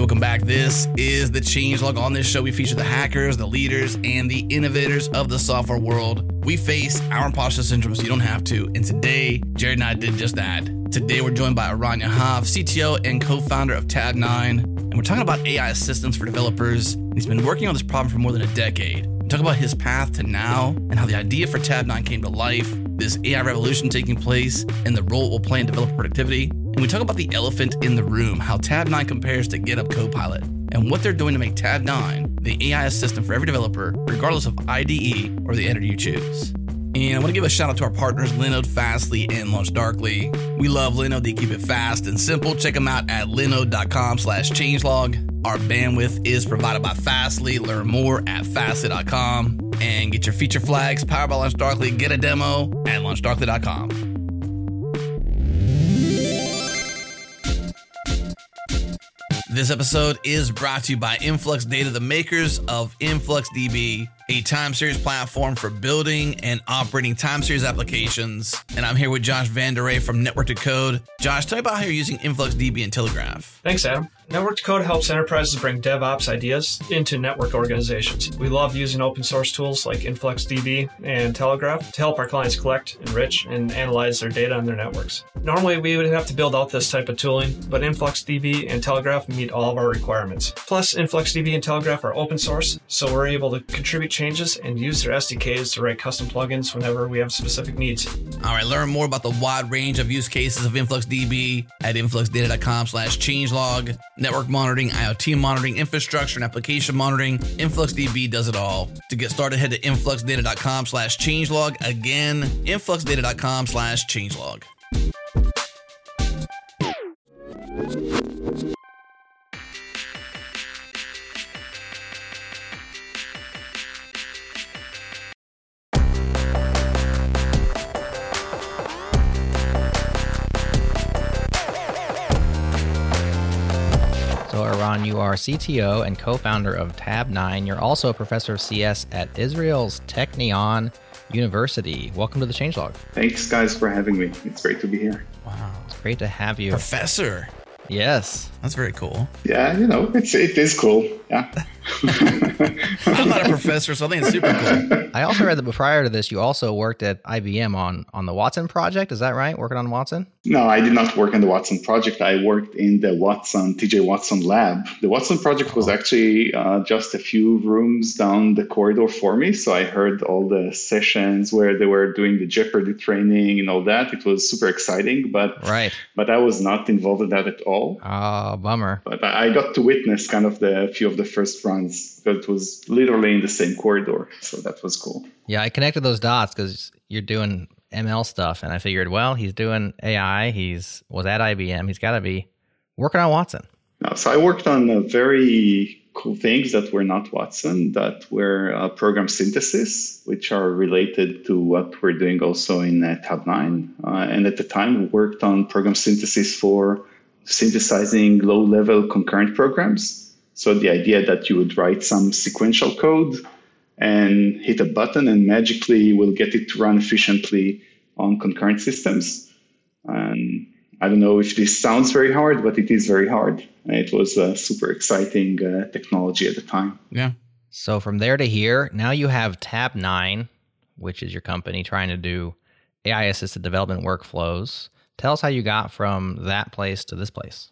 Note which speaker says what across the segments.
Speaker 1: welcome back. This is the Changelog. On this show, we feature the hackers, the leaders, and the innovators of the software world. We face our imposter syndrome so you don't have to. And today, Jared and I did just that. Today, we're joined by Eran Yahav, CTO and co founder of Tabnine. And we're talking about AI assistance for developers. He's been working on this problem for more than a decade. Talk about his path to now and how the idea for Tabnine came to life, this AI revolution taking place, and the role it will play in developer productivity. And we talk about the elephant in the room, how Tabnine compares to GitHub Copilot, and what they're doing to make Tabnine the AI assistant for every developer, regardless of IDE or the editor you choose. And I want to give a shout out to our partners, Linode, Fastly, and LaunchDarkly. We love Linode. They keep it fast and simple. Check them out at linode.com slash changelog. Our bandwidth is provided by Fastly. Learn more at fastly.com. And get your feature flags powered by LaunchDarkly. Get a demo at launchdarkly.com. This episode is brought to you by Influx Data, the makers of InfluxDB, a time series platform for building and operating time series applications. And I'm here with Josh VanDeraa from Network to Code. Josh, tell me about how you're using InfluxDB and Telegraf.
Speaker 2: Thanks, Adam. Network to Code helps enterprises bring DevOps ideas into network organizations. We love using open source tools like InfluxDB and Telegraf to help our clients collect, enrich, and analyze their data on their networks. Normally, we would have to build out this type of tooling, but InfluxDB and Telegraf meet all of our requirements. Plus, InfluxDB and Telegraf are open source, so we're able to contribute changes and use their SDKs to write custom plugins whenever we have specific needs.
Speaker 1: All right, learn more about the wide range of use cases of InfluxDB at influxdata.com slash changelog network monitoring, IoT monitoring, infrastructure, and application monitoring. InfluxDB does it all. To get started, head to influxdata.com slash changelog. Again, influxdata.com slash changelog.
Speaker 3: Eran, you are CTO and co founder of Tabnine. You're also a professor of CS at Israel's Technion University. Welcome to the Changelog.
Speaker 4: Thanks, guys, for having me. It's great to be here.
Speaker 3: Wow. It's great to have you.
Speaker 1: Professor.
Speaker 3: Yes.
Speaker 1: That's very cool.
Speaker 4: Yeah, you know, it's it is cool. Yeah.
Speaker 1: I'm not a professor, so I think it's super cool.
Speaker 3: I also read that prior to this, you also worked at IBM on on the Watson project. Is that right? Working on Watson?
Speaker 4: No, I did not work on the Watson project. I worked in the Watson TJ Watson lab. The Watson project was actually uh, just a few rooms down the corridor for me, so I heard all the sessions where they were doing the Jeopardy training and all that. It was super exciting, but
Speaker 3: right.
Speaker 4: But I was not involved in that at all.
Speaker 3: Oh, bummer.
Speaker 4: But I got to witness kind of the few of the first runs it was literally in the same corridor. So that was cool.
Speaker 3: Yeah, I connected those dots because you're doing ML stuff, and I figured, well, he's doing AI. He's was at IBM. He's got to be working on Watson.
Speaker 4: No, so I worked on uh, very cool things that were not Watson, that were uh, program synthesis, which are related to what we're doing also in uh, Tabnine. Uh, and at the time, we worked on program synthesis for synthesizing low-level concurrent programs. So the idea that you would write some sequential code and hit a button and magically will get it to run efficiently on concurrent systems. And I don't know if this sounds very hard, but it is very hard. It was a super exciting uh, technology at the time.
Speaker 1: Yeah.
Speaker 3: So from there to here, now you have Tabnine, which is your company trying to do AI assisted development workflows. Tell us how you got from that place to this place.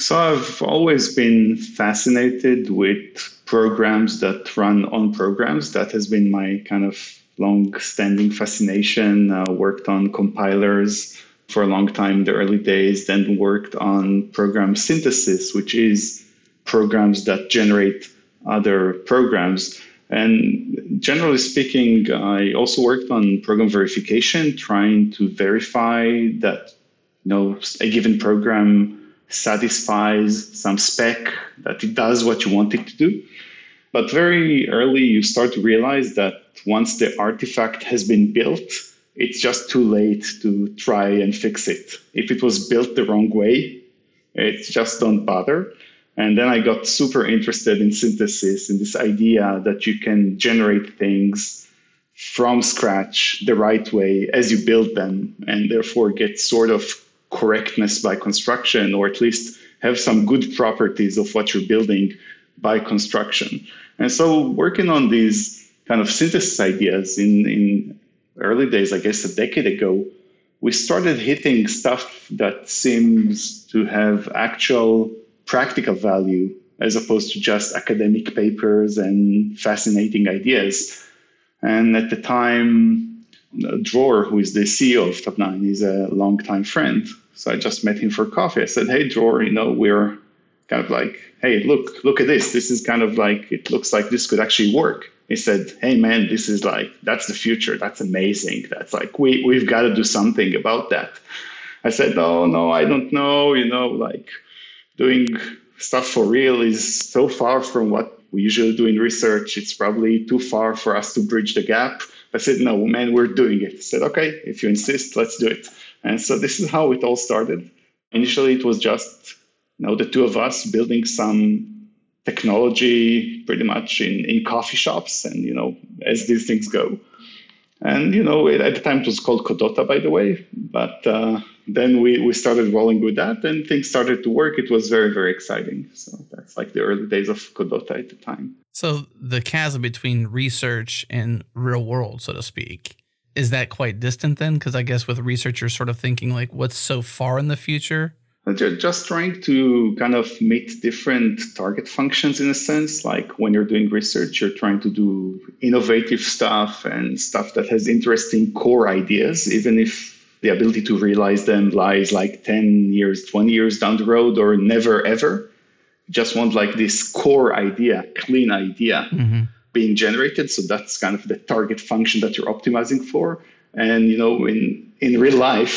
Speaker 4: So I've always been fascinated with programs that run on programs. That has been my kind of long-standing fascination. Uh, worked on compilers for a long time in the early days, then worked on program synthesis, which is programs that generate other programs. And generally speaking, I also worked on program verification, trying to verify that you know a given program satisfies some spec, that it does what you want it to do. But very early, you start to realize that once the artifact has been built, it's just too late to try and fix it. If it was built the wrong way, it just don't bother. And then I got super interested in synthesis and this idea that you can generate things from scratch the right way as you build them and therefore get sort of correctness by construction, or at least have some good properties of what you're building by construction. And so working on these kind of synthesis ideas in, in early days, I guess a decade ago, we started hitting stuff that seems to have actual practical value as opposed to just academic papers and fascinating ideas. And at the time, Dror, who is the CEO of Tabnine, is a longtime friend. So I just met him for coffee. I said, "Hey, Dror, you know, we're kind of like, hey, look, look at this. This is kind of like it looks like this could actually work." He said, "Hey, man, this is like that's the future. That's amazing. That's like we we've got to do something about that." I said, "No, no, I don't know. You know, like doing stuff for real is so far from what we usually do in research. It's probably too far for us to bridge the gap. I said, no, man, we're doing it. I said, okay, if you insist, let's do it. And so this is how it all started. Initially, it was just you know, the two of us building some technology pretty much in, in coffee shops and, you know, as these things go. And, you know, at the time it was called Codota, by the way. But uh, then we, we started rolling with that and things started to work. It was very, very exciting. So that's like the early days of Codota at the time.
Speaker 1: So the chasm between research and real world, so to speak, is that quite distant then? Because I guess with research, you're sort of thinking like, what's so far in the future?
Speaker 4: just trying to kind of meet different target functions in a sense. Like when you're doing research, you're trying to do innovative stuff and stuff that has interesting core ideas, even if the ability to realize them lies like 10 years, 20 years down the road or never ever. You just want like this core idea, clean idea mm-hmm. Being generated. So that's kind of the target function that you're optimizing for. And you know, in in real life,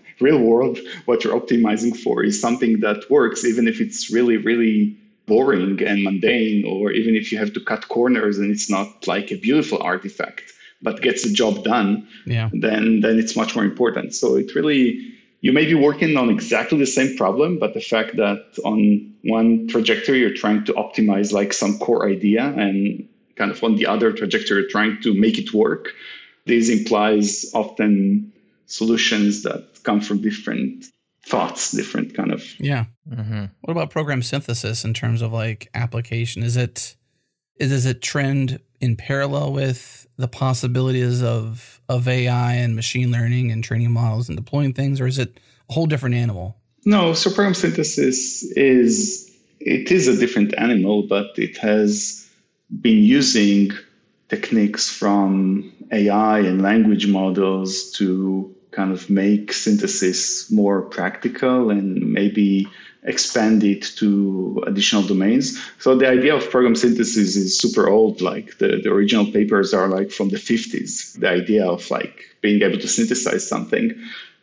Speaker 4: real world, what you're optimizing for is something that works, even if it's really, really boring and mundane, or even if you have to cut corners and it's not like a beautiful artifact, but gets the job done, yeah. then then it's much more important. So it really you may be working on exactly the same problem, but the fact that on one trajectory you're trying to optimize like some core idea and kind of on the other trajectory trying to make it work, this implies often solutions that come from different thoughts, different kind of.
Speaker 1: Yeah. Mm-hmm. What about program synthesis in terms of like application? Is it is does it trend in parallel with the possibilities of of AI and machine learning and training models and deploying things, or is it a whole different animal?
Speaker 4: No, so program synthesis is it is a different animal, but it has been using techniques from AI and language models to kind of make synthesis more practical and maybe expand it to additional domains. So the idea of program synthesis is super old. Like the, the original papers are like from the 50s. The idea of like being able to synthesize something.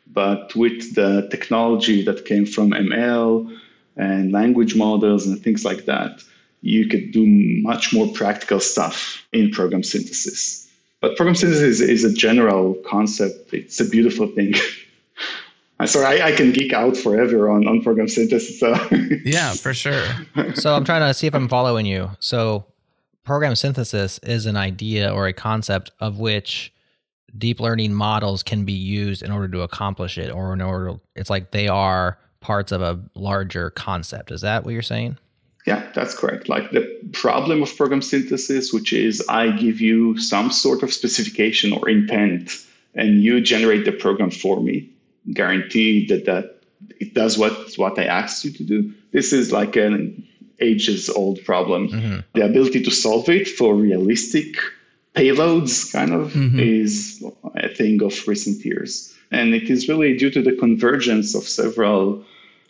Speaker 4: But with the technology that came from ML and language models and things like that, you could do much more practical stuff in program synthesis. But program synthesis is, is a general concept. It's a beautiful thing. I'm sorry, I, I, can geek out forever on, on program synthesis. So.
Speaker 1: yeah, for sure.
Speaker 3: so I'm trying to see if I'm following you. So program synthesis is an idea or a concept of which deep learning models can be used in order to accomplish it or in order it's like they are parts of a larger concept. Is that what you're saying?
Speaker 4: Yeah, that's correct. Like the problem of program synthesis, which is I give you some sort of specification or intent and you generate the program for me, guarantee that, that it does what, what I asked you to do. This is like an ages old problem. Mm-hmm. The ability to solve it for realistic payloads kind of mm-hmm. is a thing of recent years. And it is really due to the convergence of several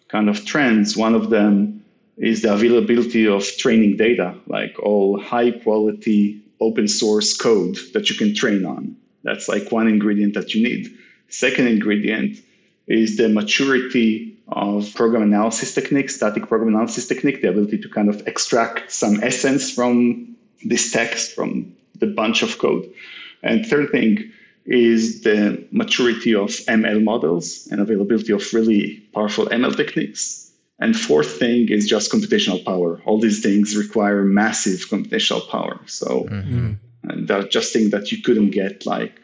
Speaker 4: kind of trends. One of them is the availability of training data, like all high quality open source code that you can train on. That's like one ingredient that you need. Second ingredient is the maturity of program analysis techniques, static program analysis technique, the ability to kind of extract some essence from this text, from the bunch of code. And third thing is the maturity of ML models and availability of really powerful ML techniques and fourth thing is just computational power. All these things require massive computational power. So mm-hmm. that's just thing that you couldn't get like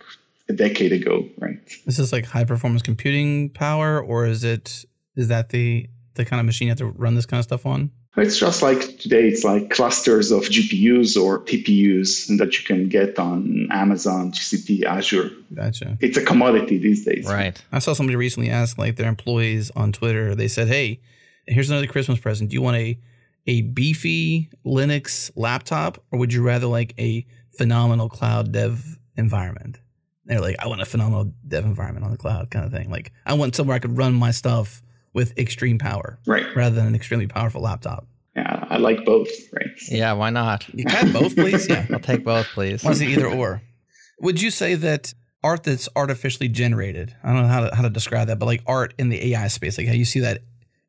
Speaker 4: a decade ago, right?
Speaker 1: This is like high performance computing power, or is it is that the the kind of machine you have to run this kind of stuff on?
Speaker 4: It's just like today, it's like clusters of GPUs or TPUs that you can get on Amazon, GCP, Azure.
Speaker 1: Gotcha.
Speaker 4: It's a commodity these days.
Speaker 3: Right.
Speaker 1: I saw somebody recently ask like their employees on Twitter. They said, "Hey, here's another Christmas present. Do you want a a beefy Linux laptop, or would you rather like a phenomenal cloud dev environment?" They're like, "I want a phenomenal dev environment on the cloud, kind of thing. Like, I want somewhere I could run my stuff with extreme power,
Speaker 4: Right.
Speaker 1: rather than an extremely powerful laptop."
Speaker 4: Yeah, I like both, right?
Speaker 3: Yeah, why not?
Speaker 1: You can have both, please. Yeah,
Speaker 3: I'll take both, please.
Speaker 1: want to see either or. Would you say that art that's artificially generated? I don't know how to, how to describe that, but like art in the AI space, like how you see that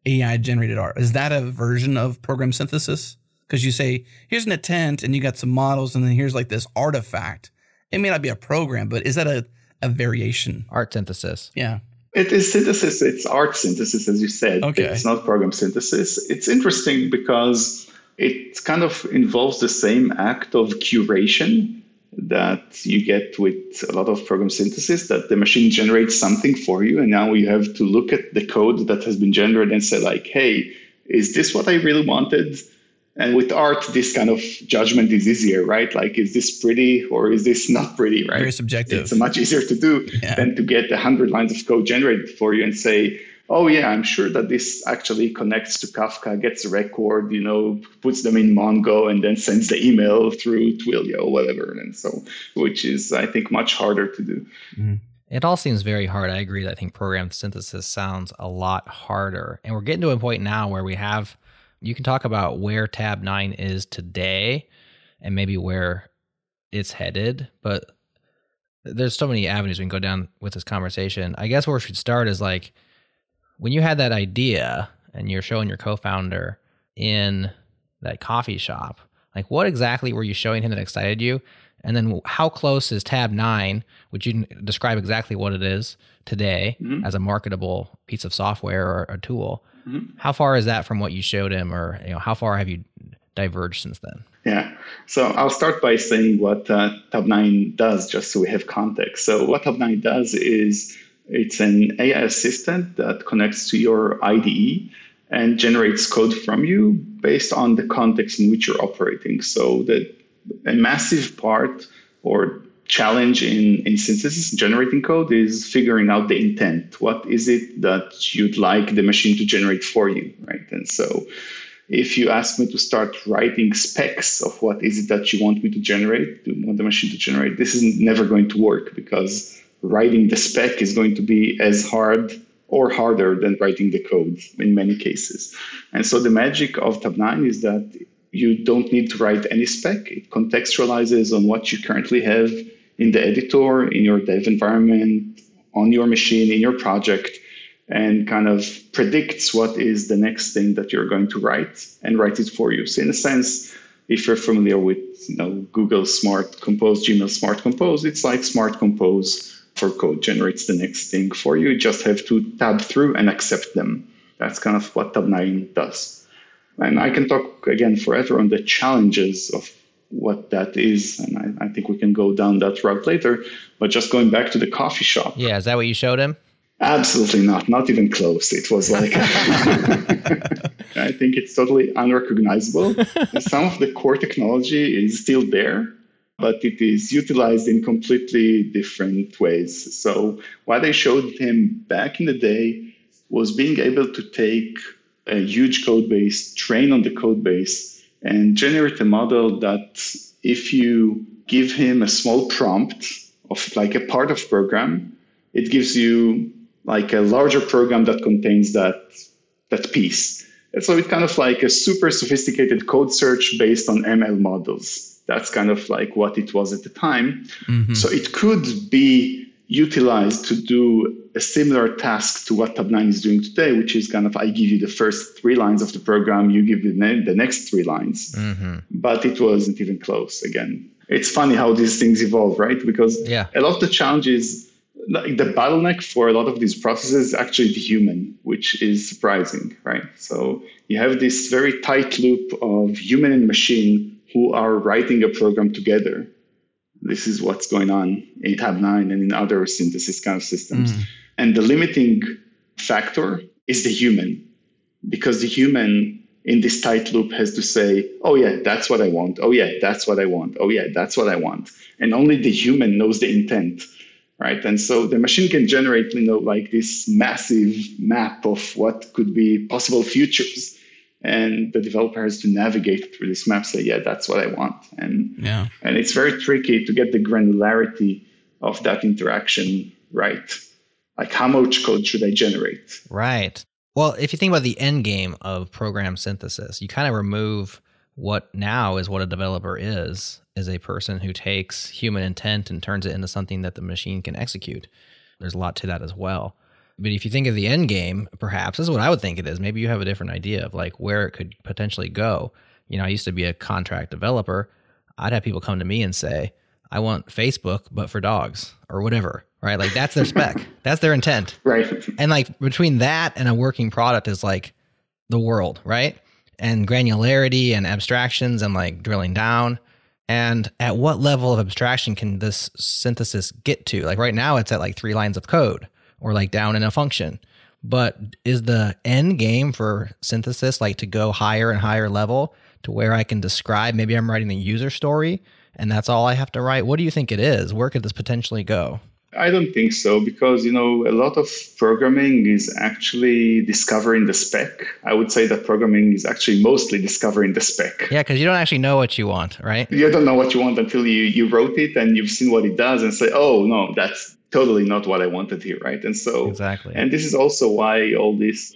Speaker 1: AI generated art, is that a version of program synthesis? Because you say here's an intent, and you got some models, and then here's like this artifact. It may not be a program, but is that a a variation?
Speaker 3: Art synthesis.
Speaker 1: Yeah.
Speaker 4: It is synthesis, it's art synthesis, as you said.
Speaker 1: Okay.
Speaker 4: It's not program synthesis. It's interesting because it kind of involves the same act of curation that you get with a lot of program synthesis, that the machine generates something for you. And now you have to look at the code that has been generated and say, like, hey, is this what I really wanted? And with art, this kind of judgment is easier, right? Like, is this pretty or is this not pretty, right?
Speaker 1: Very subjective.
Speaker 4: It's much easier to do
Speaker 1: Yeah.
Speaker 4: than to get a hundred lines of code generated for you and say, oh yeah, I'm sure that this actually connects to Kafka, gets a record, you know, puts them in Mongo, and then sends the email through Twilio or whatever. And so, which is, I think, much harder to do. Mm-hmm.
Speaker 3: It all seems very hard. I agree. I think program synthesis sounds a lot harder. And we're getting to a point now where we have, you can talk about where Tabnine is today and maybe where it's headed, but there's so many avenues we can go down with this conversation. I guess where we should start is like when you had that idea and you're showing your co founder in that coffee shop, like what exactly were you showing him that excited you? And then how close is Tabnine? Would you describe exactly what it is today
Speaker 4: Mhm.
Speaker 3: as a marketable piece of software or a tool?
Speaker 4: Mhm.
Speaker 3: How far is that from what you showed him, or you know, how far have you diverged since then?
Speaker 4: Yeah. So I'll start by saying what uh, Tabnine does, just so we have context. So what Tabnine does is it's an AI assistant that connects to your IDE and generates code from you based on the context in which you're operating. So the a massive part or challenge in, in synthesis generating code is figuring out the intent. What is it that you'd like the machine to generate for you, right? And so if you ask me to start writing specs of what is it that you want me to generate, you want the machine to generate, this is never going to work because writing the spec is going to be as hard or harder than writing the code in many cases. And so the magic of Tabnine is that you don't need to write any spec. It contextualizes on what you currently have in the editor, in your dev environment, on your machine, in your project, and kind of predicts what is the next thing that you're going to write and write it for you. So in a sense, if you're familiar with you know, Google Smart Compose, Gmail Smart Compose, it's like Smart Compose for code generates the next thing for you. You just have to tab through and accept them. That's kind of what Tabnine does. And I can talk again forever on the challenges of what that is. And I, I think we can go down that route later. But just going back to the coffee shop.
Speaker 3: Yeah, is that what you showed him?
Speaker 4: Absolutely not. Not even close. It was like, I think it's totally unrecognizable. Some of the core technology is still there, but it is utilized in completely different ways. So, what I showed him back in the day was being able to take a huge code base, train on the code base, and generate a model that if you give him a small prompt of like a part of program, it gives you like a larger program that contains that that piece. And so it's kind of like a super sophisticated code search based on ML models. That's kind of like what it was at the time.
Speaker 1: Mhm.
Speaker 4: So it could be utilized to do a similar task to what Tabnine is doing today, which is kind of I give you the first three lines of the program, you give the, ne- the next three lines.
Speaker 3: Mm-hmm.
Speaker 4: But it wasn't even close again. It's funny how these things evolve, right? Because
Speaker 3: Yeah.
Speaker 4: a lot of the challenges like the bottleneck for a lot of these processes is actually the human, which is surprising, right? So you have this very tight loop of human and machine who are writing a program together. This is what's going on in Tabnine and in other synthesis kind of systems. Mm. And the limiting factor is the human, because the human in this tight loop has to say, oh, yeah, that's what I want. Oh, yeah, that's what I want. Oh, yeah, that's what I want. And only the human knows the intent, right? And so the machine can generate, you know, like this massive map of what could be possible futures. And the developer has to navigate through this map, say, yeah, that's what I want. And, yeah. and it's very tricky to get the granularity of that interaction right. Like, how much code should I generate?
Speaker 3: Right. Well, if you think about the end game of program synthesis, you kind of remove what now is what a developer is, is a person who takes human intent and turns it into something that the machine can execute. There's a lot to that as well. But if you think of the end game, perhaps this is what I would think it is. Maybe you have a different idea of like where it could potentially go. You know, I used to be a contract developer. I'd have people come to me and say, I want Facebook, but for dogs or whatever right? Like that's their spec. that's their intent.
Speaker 4: Right.
Speaker 3: And like between that and a working product is like the world, right? And granularity and abstractions and like drilling down. And at what level of abstraction can this synthesis get to? Like right now it's at like three lines of code or like down in a function. But is the end game for synthesis like to go higher and higher level to where I can describe maybe I'm writing a user story and that's all I have to write? What do you think it is? Where could this potentially go?
Speaker 4: I don't think so because you know a lot of programming is actually discovering the spec. I would say that programming is actually mostly discovering the spec.
Speaker 3: Yeah, because you don't actually know what you want, right?
Speaker 4: You don't know what you want until you you wrote it and you've seen what it does and say, oh no, that's totally not what I wanted here, right? And so
Speaker 3: exactly,
Speaker 4: and this is also why all this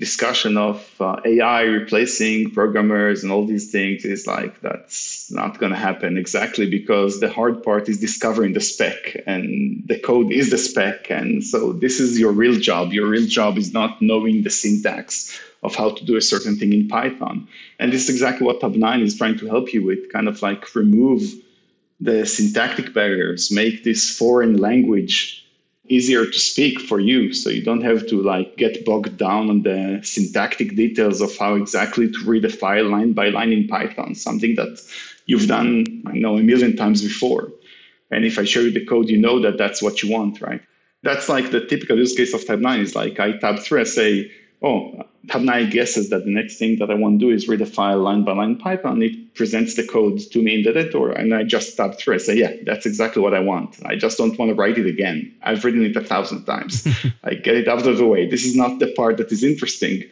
Speaker 4: discussion of uh, AI replacing programmers and all these things is like that's not going to happen exactly because the hard part is discovering the spec and the code is the spec. And so this is your real job. Your real job is not knowing the syntax of how to do a certain thing in python. And this is exactly what Tabnine is trying to help you with kind of like remove the syntactic barriers make this foreign language easier to speak for you. So you don't have to like get bogged down on the syntactic details of how exactly to read a file line by line in python something that you've done i know a million times before. And if i show you the code you know that that's what you want right? That's like the typical use case of Tabnine is like i tab through i say oh, Tabnine guesses that the next thing that I want to do is read a file line by line Python. It presents the code to me in the editor, and I just tab through. I say, yeah, that's exactly what I want. I just don't want to write it again. I've written it a thousand times. I get it out of the way. This is not the part that is interesting.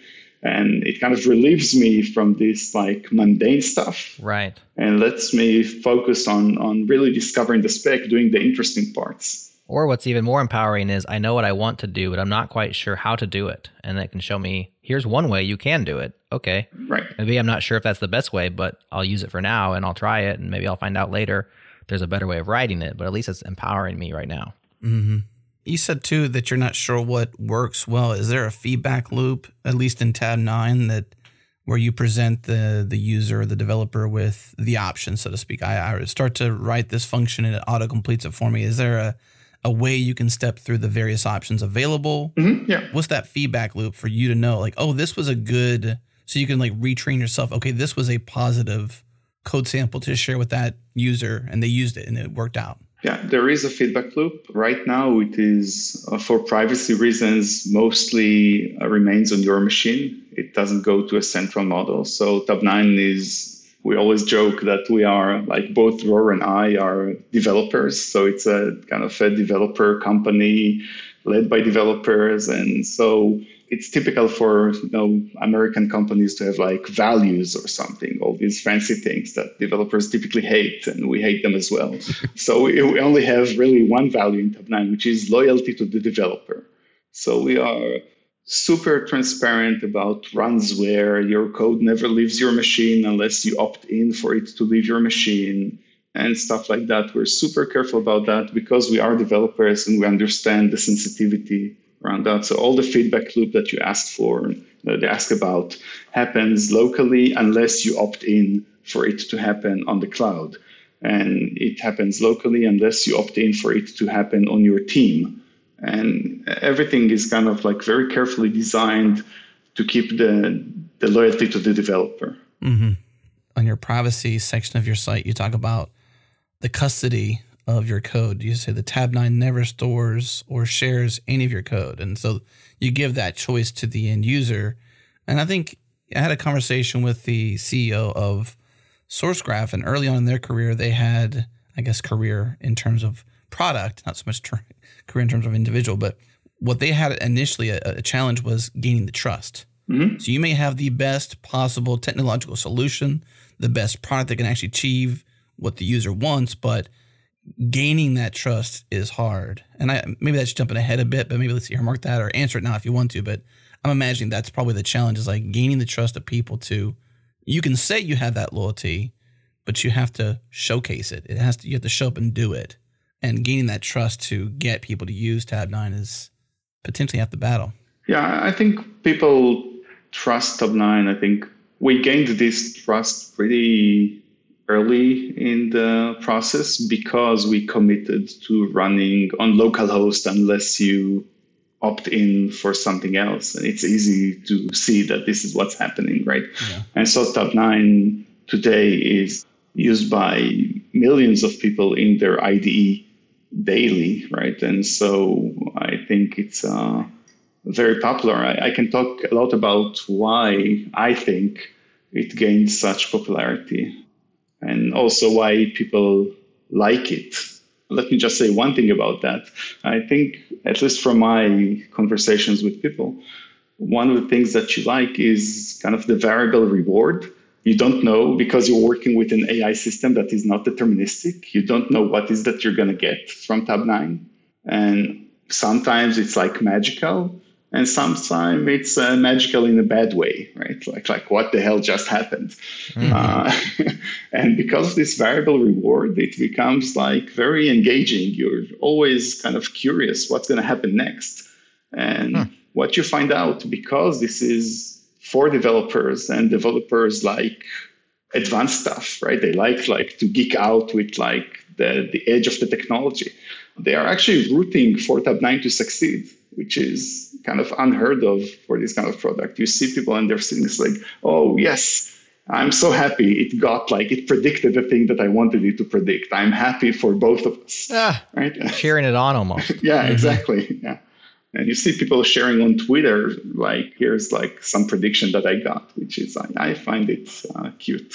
Speaker 4: And it kind of relieves me from this like mundane stuff.
Speaker 3: Right.
Speaker 4: And lets me focus on on really discovering the spec, doing the interesting parts.
Speaker 3: Or what's even more empowering is I know what I want to do, but I'm not quite sure how to do it. And it can show me here's one way you can do it. Okay.
Speaker 4: Right.
Speaker 3: Maybe I'm not sure if that's the best way, but I'll use it for now and I'll try it. And maybe I'll find out later there's a better way of writing it, but at least it's empowering me right now.
Speaker 1: Mm-hmm. You said too that you're not sure what works well. Is there a feedback loop, at least in Tabnine, that where you present the the user or the developer with the options, so to speak? I, I start to write this function and it auto completes it for me. Is there a a way you can step through the various options available.
Speaker 4: Mm-hmm, yeah.
Speaker 1: What's that feedback loop for you to know, like, oh, this was a good, so you can like retrain yourself. Okay, this was a positive code sample to share with that user, and they used it and it worked out.
Speaker 4: Yeah, there is a feedback loop. Right now, it is uh, for privacy reasons, mostly uh, remains on your machine. It doesn't go to a central model. So Tabnine is we always joke that we are like both Dror and I are developers. So it's a kind of a developer company led by developers. And so it's typical for you know American companies to have like values or something, all these fancy things that developers typically hate, and we hate them as well. so we, we only have really one value in Tabnine, which is loyalty to the developer. So we are super transparent about ransomware. Your code never leaves your machine unless you opt in for it to leave your machine and stuff like that. We're super careful about that because we are developers and we understand the sensitivity around that. So all the feedback loop that you asked for, that they ask about, happens locally unless you opt in for it to happen on the cloud. And it happens locally unless you opt in for it to happen on your team and everything is kind of like very carefully designed to keep the the loyalty to the developer.
Speaker 1: Mm-hmm. On your privacy section of your site, you talk about the custody of your code. You say the Tabnine never stores or shares any of your code. And so you give that choice to the end user. And I think I had a conversation with the CEO of SourceGraph, and early on in their career, they had, I guess, career in terms of product, not so much career in terms of individual, but what they had initially a, a challenge was gaining the trust. Mm-hmm. So you may have the best possible technological solution, the best product that can actually achieve what the user wants, but gaining that trust is hard. And I maybe that's jumping ahead a bit, but maybe let's earmark that or answer it now if you want to. But I'm imagining that's probably the challenge is like gaining the trust of people to you can say you have that loyalty, but you have to showcase it. It has to you have to show up and do it. And gaining that trust to get people to use Tabnine is potentially half the battle.
Speaker 4: Yeah, I think people trust Tabnine. I think we gained this trust pretty early in the process because we committed to running on localhost unless you opt in for something else. And it's easy to see that this is what's happening, right? Yeah. And so Tabnine today is used by millions of people in their IDE daily, right? And so I think it's uh, very popular. I, I can talk a lot about why I think it gained such popularity and also why people like it. Let me just say one thing about that. I think, at least from my conversations with people, one of the things that you like is kind of the variable reward. You don't know because you're working with an AI system that is not deterministic. You don't know what is that you're going to get from Tabnine. And sometimes it's like magical and sometimes it's uh, magical in a bad way, right? Like like what the hell just happened? Mm-hmm. Uh, and because of this variable reward, it becomes like very engaging. You're always kind of curious what's going to happen next, and huh. what you find out because this is for developers and developers like advanced stuff, right? They like like to geek out with like the the edge of the technology. They are actually rooting for Tabnine to succeed, which is kind of unheard of for this kind of product. You see people and they're saying it's like, oh yes, I'm so happy it got like it predicted the thing that I wanted it to predict. I'm happy for both of us.
Speaker 3: Yeah, right. Cheering it on almost.
Speaker 4: yeah, mm-hmm. exactly. Yeah. And you see people sharing on Twitter, like, here's like some prediction that I got, which is, I, I find it uh, cute.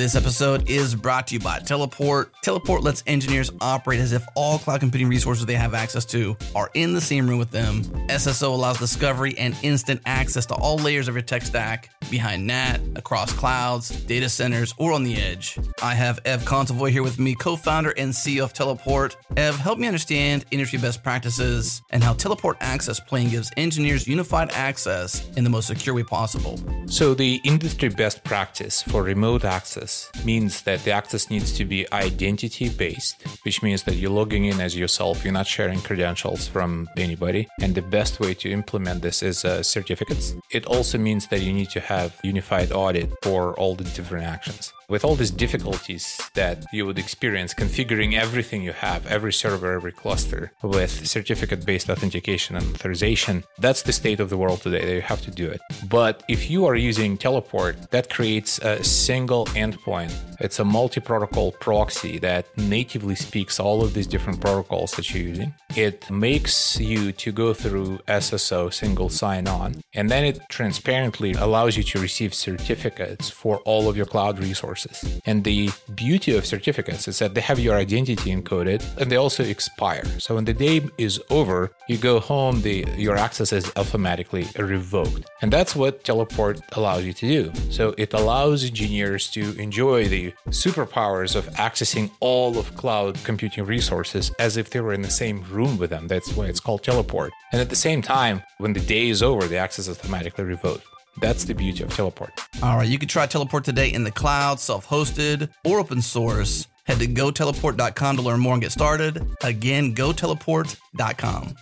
Speaker 1: This episode is brought to you by Teleport. Teleport lets engineers operate as if all cloud computing resources they have access to are in the same room with them. SSO allows discovery and instant access to all layers of your tech stack behind NAT, across clouds, data centers, or on the edge. I have Ev Kontsevoy here with me, co founder and CEO of Teleport. Ev, help me understand industry best practices and how Teleport Access Plane gives engineers unified access in the most secure way possible.
Speaker 5: So, the industry best practice for remote access means that the access needs to be identity based, which means that you're logging in as yourself, you're not sharing credentials from anybody. And the best way to implement this is uh, certificates. It also means that you need to have have unified audit for all the different actions with all these difficulties that you would experience configuring everything you have, every server, every cluster with certificate based authentication and authorization, that's the state of the world today that you have to do it. But if you are using Teleport, that creates a single endpoint. It's a multi protocol proxy that natively speaks all of these different protocols that you're using. It makes you to go through SSO single sign on, and then it transparently allows you to receive certificates for all of your cloud resources And the beauty of certificates is that they have your identity encoded and they also expire. So when the day is over, you go home, the your access is automatically revoked. And that's what Teleport allows you to do. So it allows engineers to enjoy the superpowers of accessing all of cloud computing resources as if they were in the same room with them. That's why it's called Teleport. And at the same time, when the day is over, the access is automatically revoked. That's the beauty of Teleport.
Speaker 1: All right, you can try Teleport today in the cloud, self hosted, or open source. Head to goteleport.com to learn more and get started. Again, goteleport.com.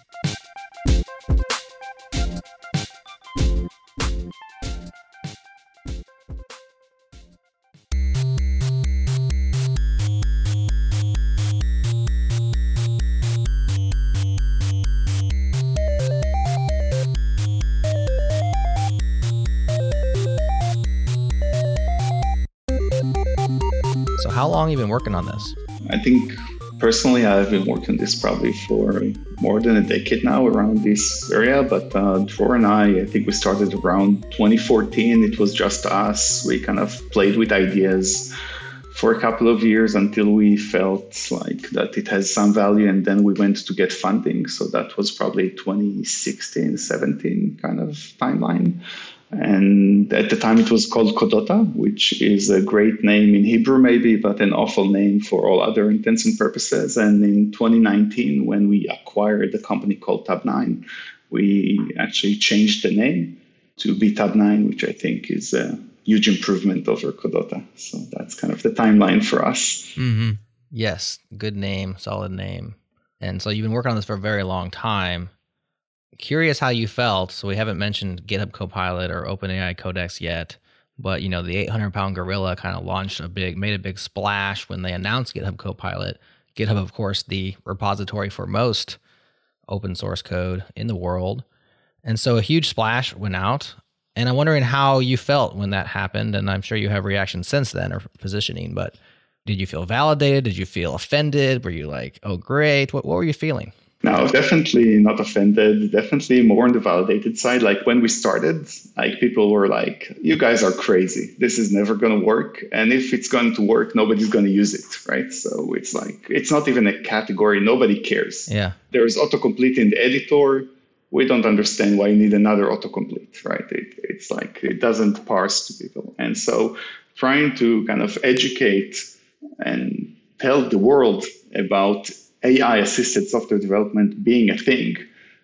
Speaker 3: how long have you been working on this?
Speaker 4: I think personally, I've been working this probably for more than a decade now around this area. But uh, Dror and I, I think we started around 2014. It was just us. We kind of played with ideas for a couple of years until we felt like that it has some value and then we went to get funding so that was probably 2016 17 kind of timeline and at the time it was called Codota, which is a great name in Hebrew, maybe, but an awful name for all other intents and purposes. And in 2019, when we acquired a company called Tabnine, we actually changed the name to be Tabnine, which I think is a huge improvement over Codota. So that's kind of the timeline for us.
Speaker 3: Mm-hmm. Yes, good name, solid name. And so you've been working on this for a very long time curious how you felt. So we haven't mentioned GitHub Copilot or OpenAI Codex yet, but you know the 800 pound gorilla kind of launched a big, made a big splash when they announced GitHub Copilot. GitHub, of course, the repository for most open source code in the world, and so a huge splash went out. And I'm wondering how you felt when that happened, and I'm sure you have reactions since then or positioning, but. Did you feel validated? Did you feel offended? Were you like, "Oh, great"? What what were you feeling?
Speaker 4: No, definitely not offended. Definitely more on the validated side. Like when we started, like people were like, "You guys are crazy. This is never going to work. And if it's going to work, nobody's going to use it, right?" So it's like it's not even a category. Nobody cares.
Speaker 3: Yeah.
Speaker 4: There is autocomplete in the editor. We don't understand why you need another autocomplete, right? It, it's like it doesn't parse to people. And so trying to kind of educate and tell the world about AI assisted software development being a thing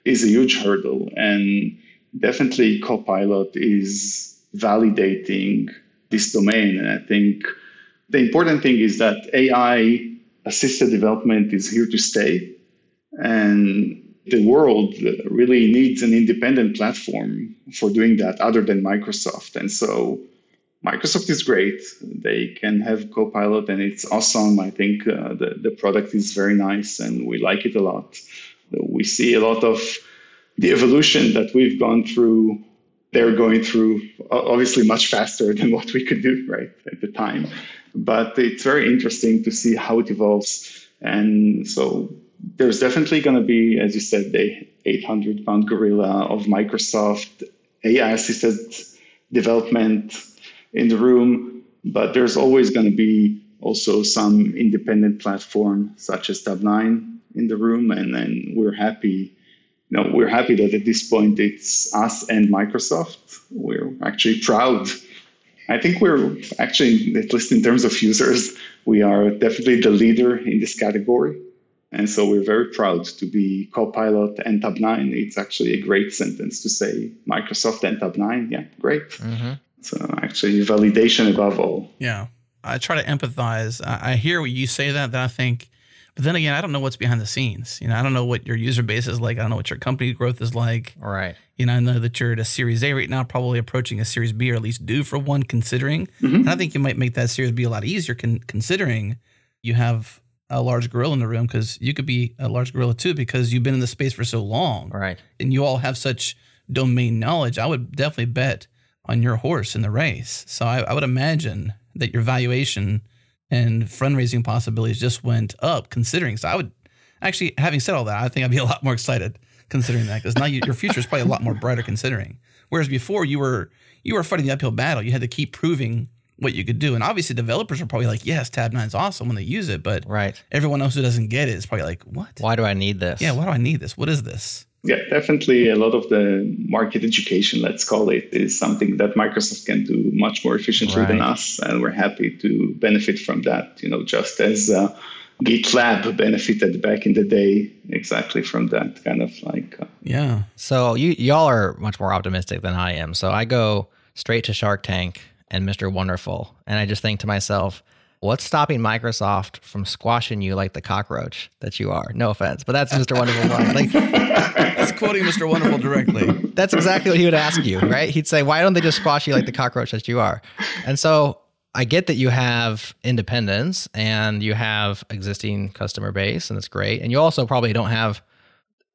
Speaker 4: is a huge hurdle. And definitely Copilot is validating this domain. And I think the important thing is that AI assisted development is here to stay. And the world really needs an independent platform for doing that other than Microsoft. And so Microsoft is great. They can have Copilot and it's awesome. I think uh, the, the product is very nice and we like it a lot. We see a lot of the evolution that we've gone through. They're going through obviously much faster than what we could do right at the time. But it's very interesting to see how it evolves. And so there's definitely going to be, as you said, the 800 pound gorilla of Microsoft AI assisted development in the room, but there's always going to be also some independent platform such as Tabnine in the room, and then we're happy. Know, we're happy that at this point it's us and Microsoft. We're actually proud. I think we're actually, at least in terms of users, we are definitely the leader in this category. And so we're very proud to be Copilot and Tabnine. It's actually a great sentence to say Microsoft and Tabnine. Yeah, great. Mm-hmm. So actually, validation above all.
Speaker 1: Yeah, I try to empathize. I, I hear what you say that. That I think, but then again, I don't know what's behind the scenes. You know, I don't know what your user base is like. I don't know what your company growth is like.
Speaker 3: All right.
Speaker 1: You know, I know that you're at a Series A right now, probably approaching a Series B, or at least due for one. Considering, mm-hmm. and I think you might make that Series B a lot easier, con- considering you have a large gorilla in the room because you could be a large gorilla too because you've been in the space for so long.
Speaker 3: Right.
Speaker 1: And you all have such domain knowledge. I would definitely bet on your horse in the race. So I, I would imagine that your valuation and fundraising possibilities just went up considering. So I would actually, having said all that, I think I'd be a lot more excited considering that because now you, your future is probably a lot more brighter considering. Whereas before you were you were fighting the uphill battle. You had to keep proving what you could do. And obviously developers are probably like, yes, Tabnine is awesome when they use it. But
Speaker 3: right.
Speaker 1: everyone else who doesn't get it is probably like, what?
Speaker 3: Why do I need this?
Speaker 1: Yeah, why do I need this? What is this?
Speaker 4: Yeah, definitely a lot of the market education, let's call it, is something that Microsoft can do much more efficiently right. than us. And we're happy to benefit from that, you know, just as uh, GitLab benefited back in the day exactly from that kind of like. Uh,
Speaker 1: yeah.
Speaker 3: So you y'all are much more optimistic than I am. So I go straight to Shark Tank and Mr. Wonderful. And I just think to myself, What's stopping Microsoft from squashing you like the cockroach that you are? No offense, but that's Mr. Wonderful. like,
Speaker 1: that's quoting Mr. Wonderful directly.
Speaker 3: That's exactly what he would ask you, right? He'd say, "Why don't they just squash you like the cockroach that you are?" And so I get that you have independence and you have existing customer base, and it's great. And you also probably don't have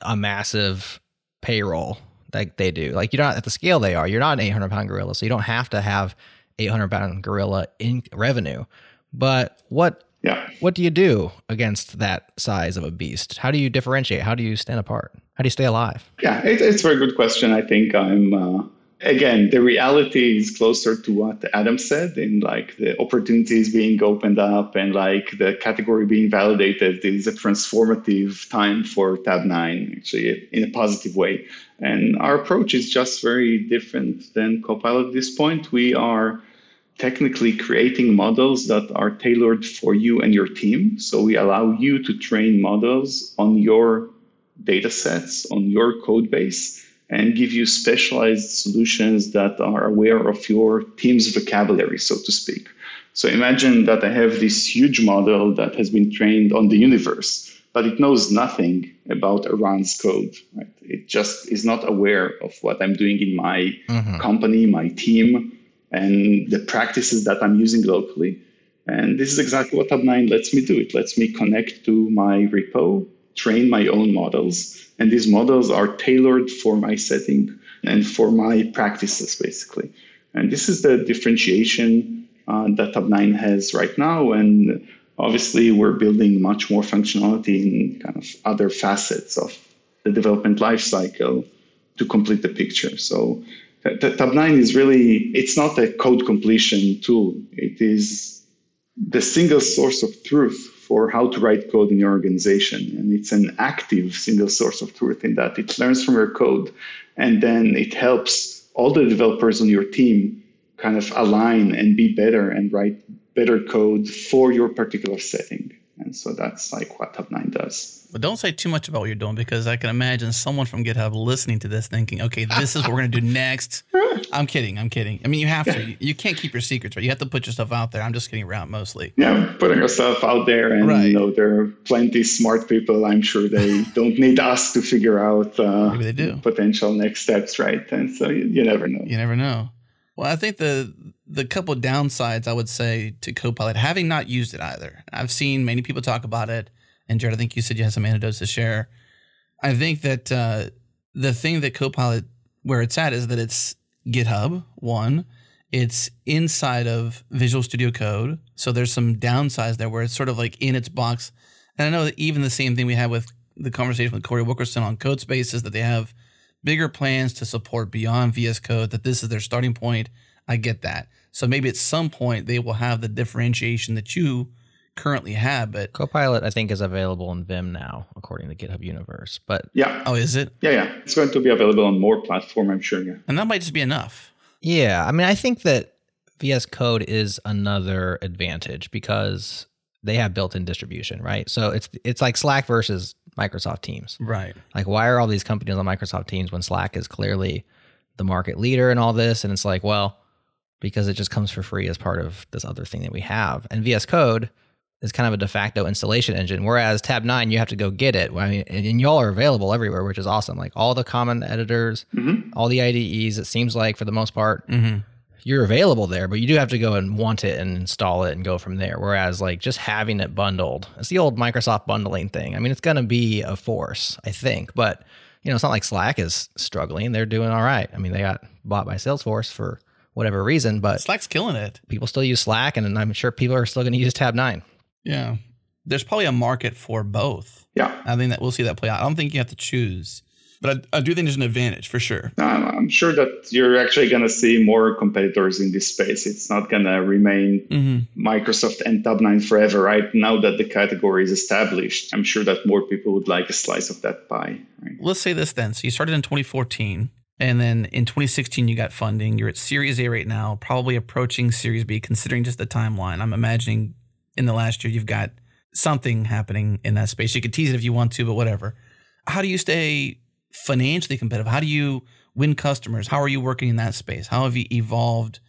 Speaker 3: a massive payroll like they do. Like you're not at the scale they are. You're not an 800 pound gorilla, so you don't have to have 800 pound gorilla in revenue. But what
Speaker 4: Yeah.
Speaker 3: what do you do against that size of a beast? How do you differentiate? How do you stand apart? How do you stay alive?
Speaker 4: Yeah, it, it's a very good question. I think I'm uh, again the reality is closer to what Adam said in like the opportunities being opened up and like the category being validated is a transformative time for Tabnine actually in a positive way. And our approach is just very different than Copilot at this point. We are technically creating models that are tailored for you and your team. So we allow you to train models on your data sets, on your code base, and give you specialized solutions that are aware of your team's vocabulary, so to speak. So imagine that I have this huge model that has been trained on the universe, but it knows nothing about Eran's code. Right? It just is not aware of what I'm doing in my
Speaker 3: Mhm.
Speaker 4: company, my team, and the practices that I'm using locally. And this is exactly what Tabnine lets me do. It lets me connect to my repo, train my own models, and these models are tailored for my setting and for my practices, basically. And this is the differentiation uh, that Tabnine has right now. And obviously, we're building much more functionality in kind of other facets of the development lifecycle to complete the picture. So T- T- Tabnine is really, it's not a code completion tool. It is the single source of truth for how to write code in your organization. And it's an active single source of truth in that it learns from your code and then it helps all the developers on your team kind of align and be better and write better code for your particular setting. And so that's like what Tabnine does.
Speaker 1: But don't say too much about what you're doing because I can imagine someone from GitHub listening to this thinking, okay, this is what we're going to do next. I'm kidding. I'm kidding. I mean, you have to. You, you can't keep your secrets, right? You have to put your stuff out there. I'm just kidding around mostly.
Speaker 4: Yeah, putting yourself out there, and
Speaker 1: Right.
Speaker 4: you know there are plenty smart people. I'm sure they don't need us to figure out uh,
Speaker 1: Maybe they do.
Speaker 4: potential next steps, right? And so you, you never know.
Speaker 1: You never know. Well, I think the the couple downsides I would say to Copilot, having not used it either. I've seen many people talk about it, and Jared, I think you said you had some anecdotes to share. I think that uh, the thing that Copilot, where it's at, is that it's GitHub. One, it's inside of Visual Studio Code, so there's some downsides there where it's sort of like in its box. And I know that even the same thing we had with the conversation with Cory Wilkerson on Codespaces that they have bigger plans to support beyond VS Code, that this is their starting point. I get that. So maybe at some point they will have the differentiation that you currently have, but
Speaker 3: Copilot, I think, is available in Vim now, according to GitHub Universe. But
Speaker 4: Yeah,
Speaker 1: oh, is it?
Speaker 4: yeah, yeah. It's going to be available on more platform, I'm sure. Yeah.
Speaker 1: And that might just be enough.
Speaker 3: yeah, I mean, I think that VS Code is another advantage because they have built-in distribution, right? So it's it's like Slack versus Microsoft Teams.
Speaker 1: Right.
Speaker 3: Like, why are all these companies on Microsoft Teams when Slack is clearly the market leader and all this? And it's like, well, because it just comes for free as part of this other thing that we have. And VS Code is kind of a de facto installation engine, whereas Tabnine, you have to go get it. I mean, and, and y'all are available everywhere, which is awesome. Like all the common editors,
Speaker 4: Mhm.
Speaker 3: all the IDEs, it seems like for the most part,
Speaker 1: Mm-hmm.
Speaker 3: you're available there, but you do have to go and want it and install it and go from there. Whereas like just having it bundled, it's the old Microsoft bundling thing. I mean, it's going to be a force, I think, but you know, it's not like Slack is struggling. They're doing all right. I mean, they got bought by Salesforce for whatever reason, but
Speaker 1: Slack's killing it.
Speaker 3: people still use Slack and I'm sure people are still going to use Tabnine.
Speaker 1: Yeah. There's probably a market for both.
Speaker 4: Yeah.
Speaker 1: I think that we'll see that play out. I don't think you have to choose, but I, I do think there's an advantage for sure.
Speaker 4: Um, I'm sure that you're actually going to see more competitors in this space. It's not going to remain
Speaker 1: Mm-hmm.
Speaker 4: Microsoft and Tabnine forever, right? Now that the category is established, I'm sure that more people would like a slice of that pie. Right?
Speaker 1: Let's say this then. So you started in 2014, and then in 2016 you got funding. You're at Series A right now, probably approaching Series B. Considering just the timeline, I'm imagining in the last year you've got something happening in that space. You could tease it if you want to, but whatever. How do you stay financially competitive? How do you win customers? How are you working in that space? How have you evolved,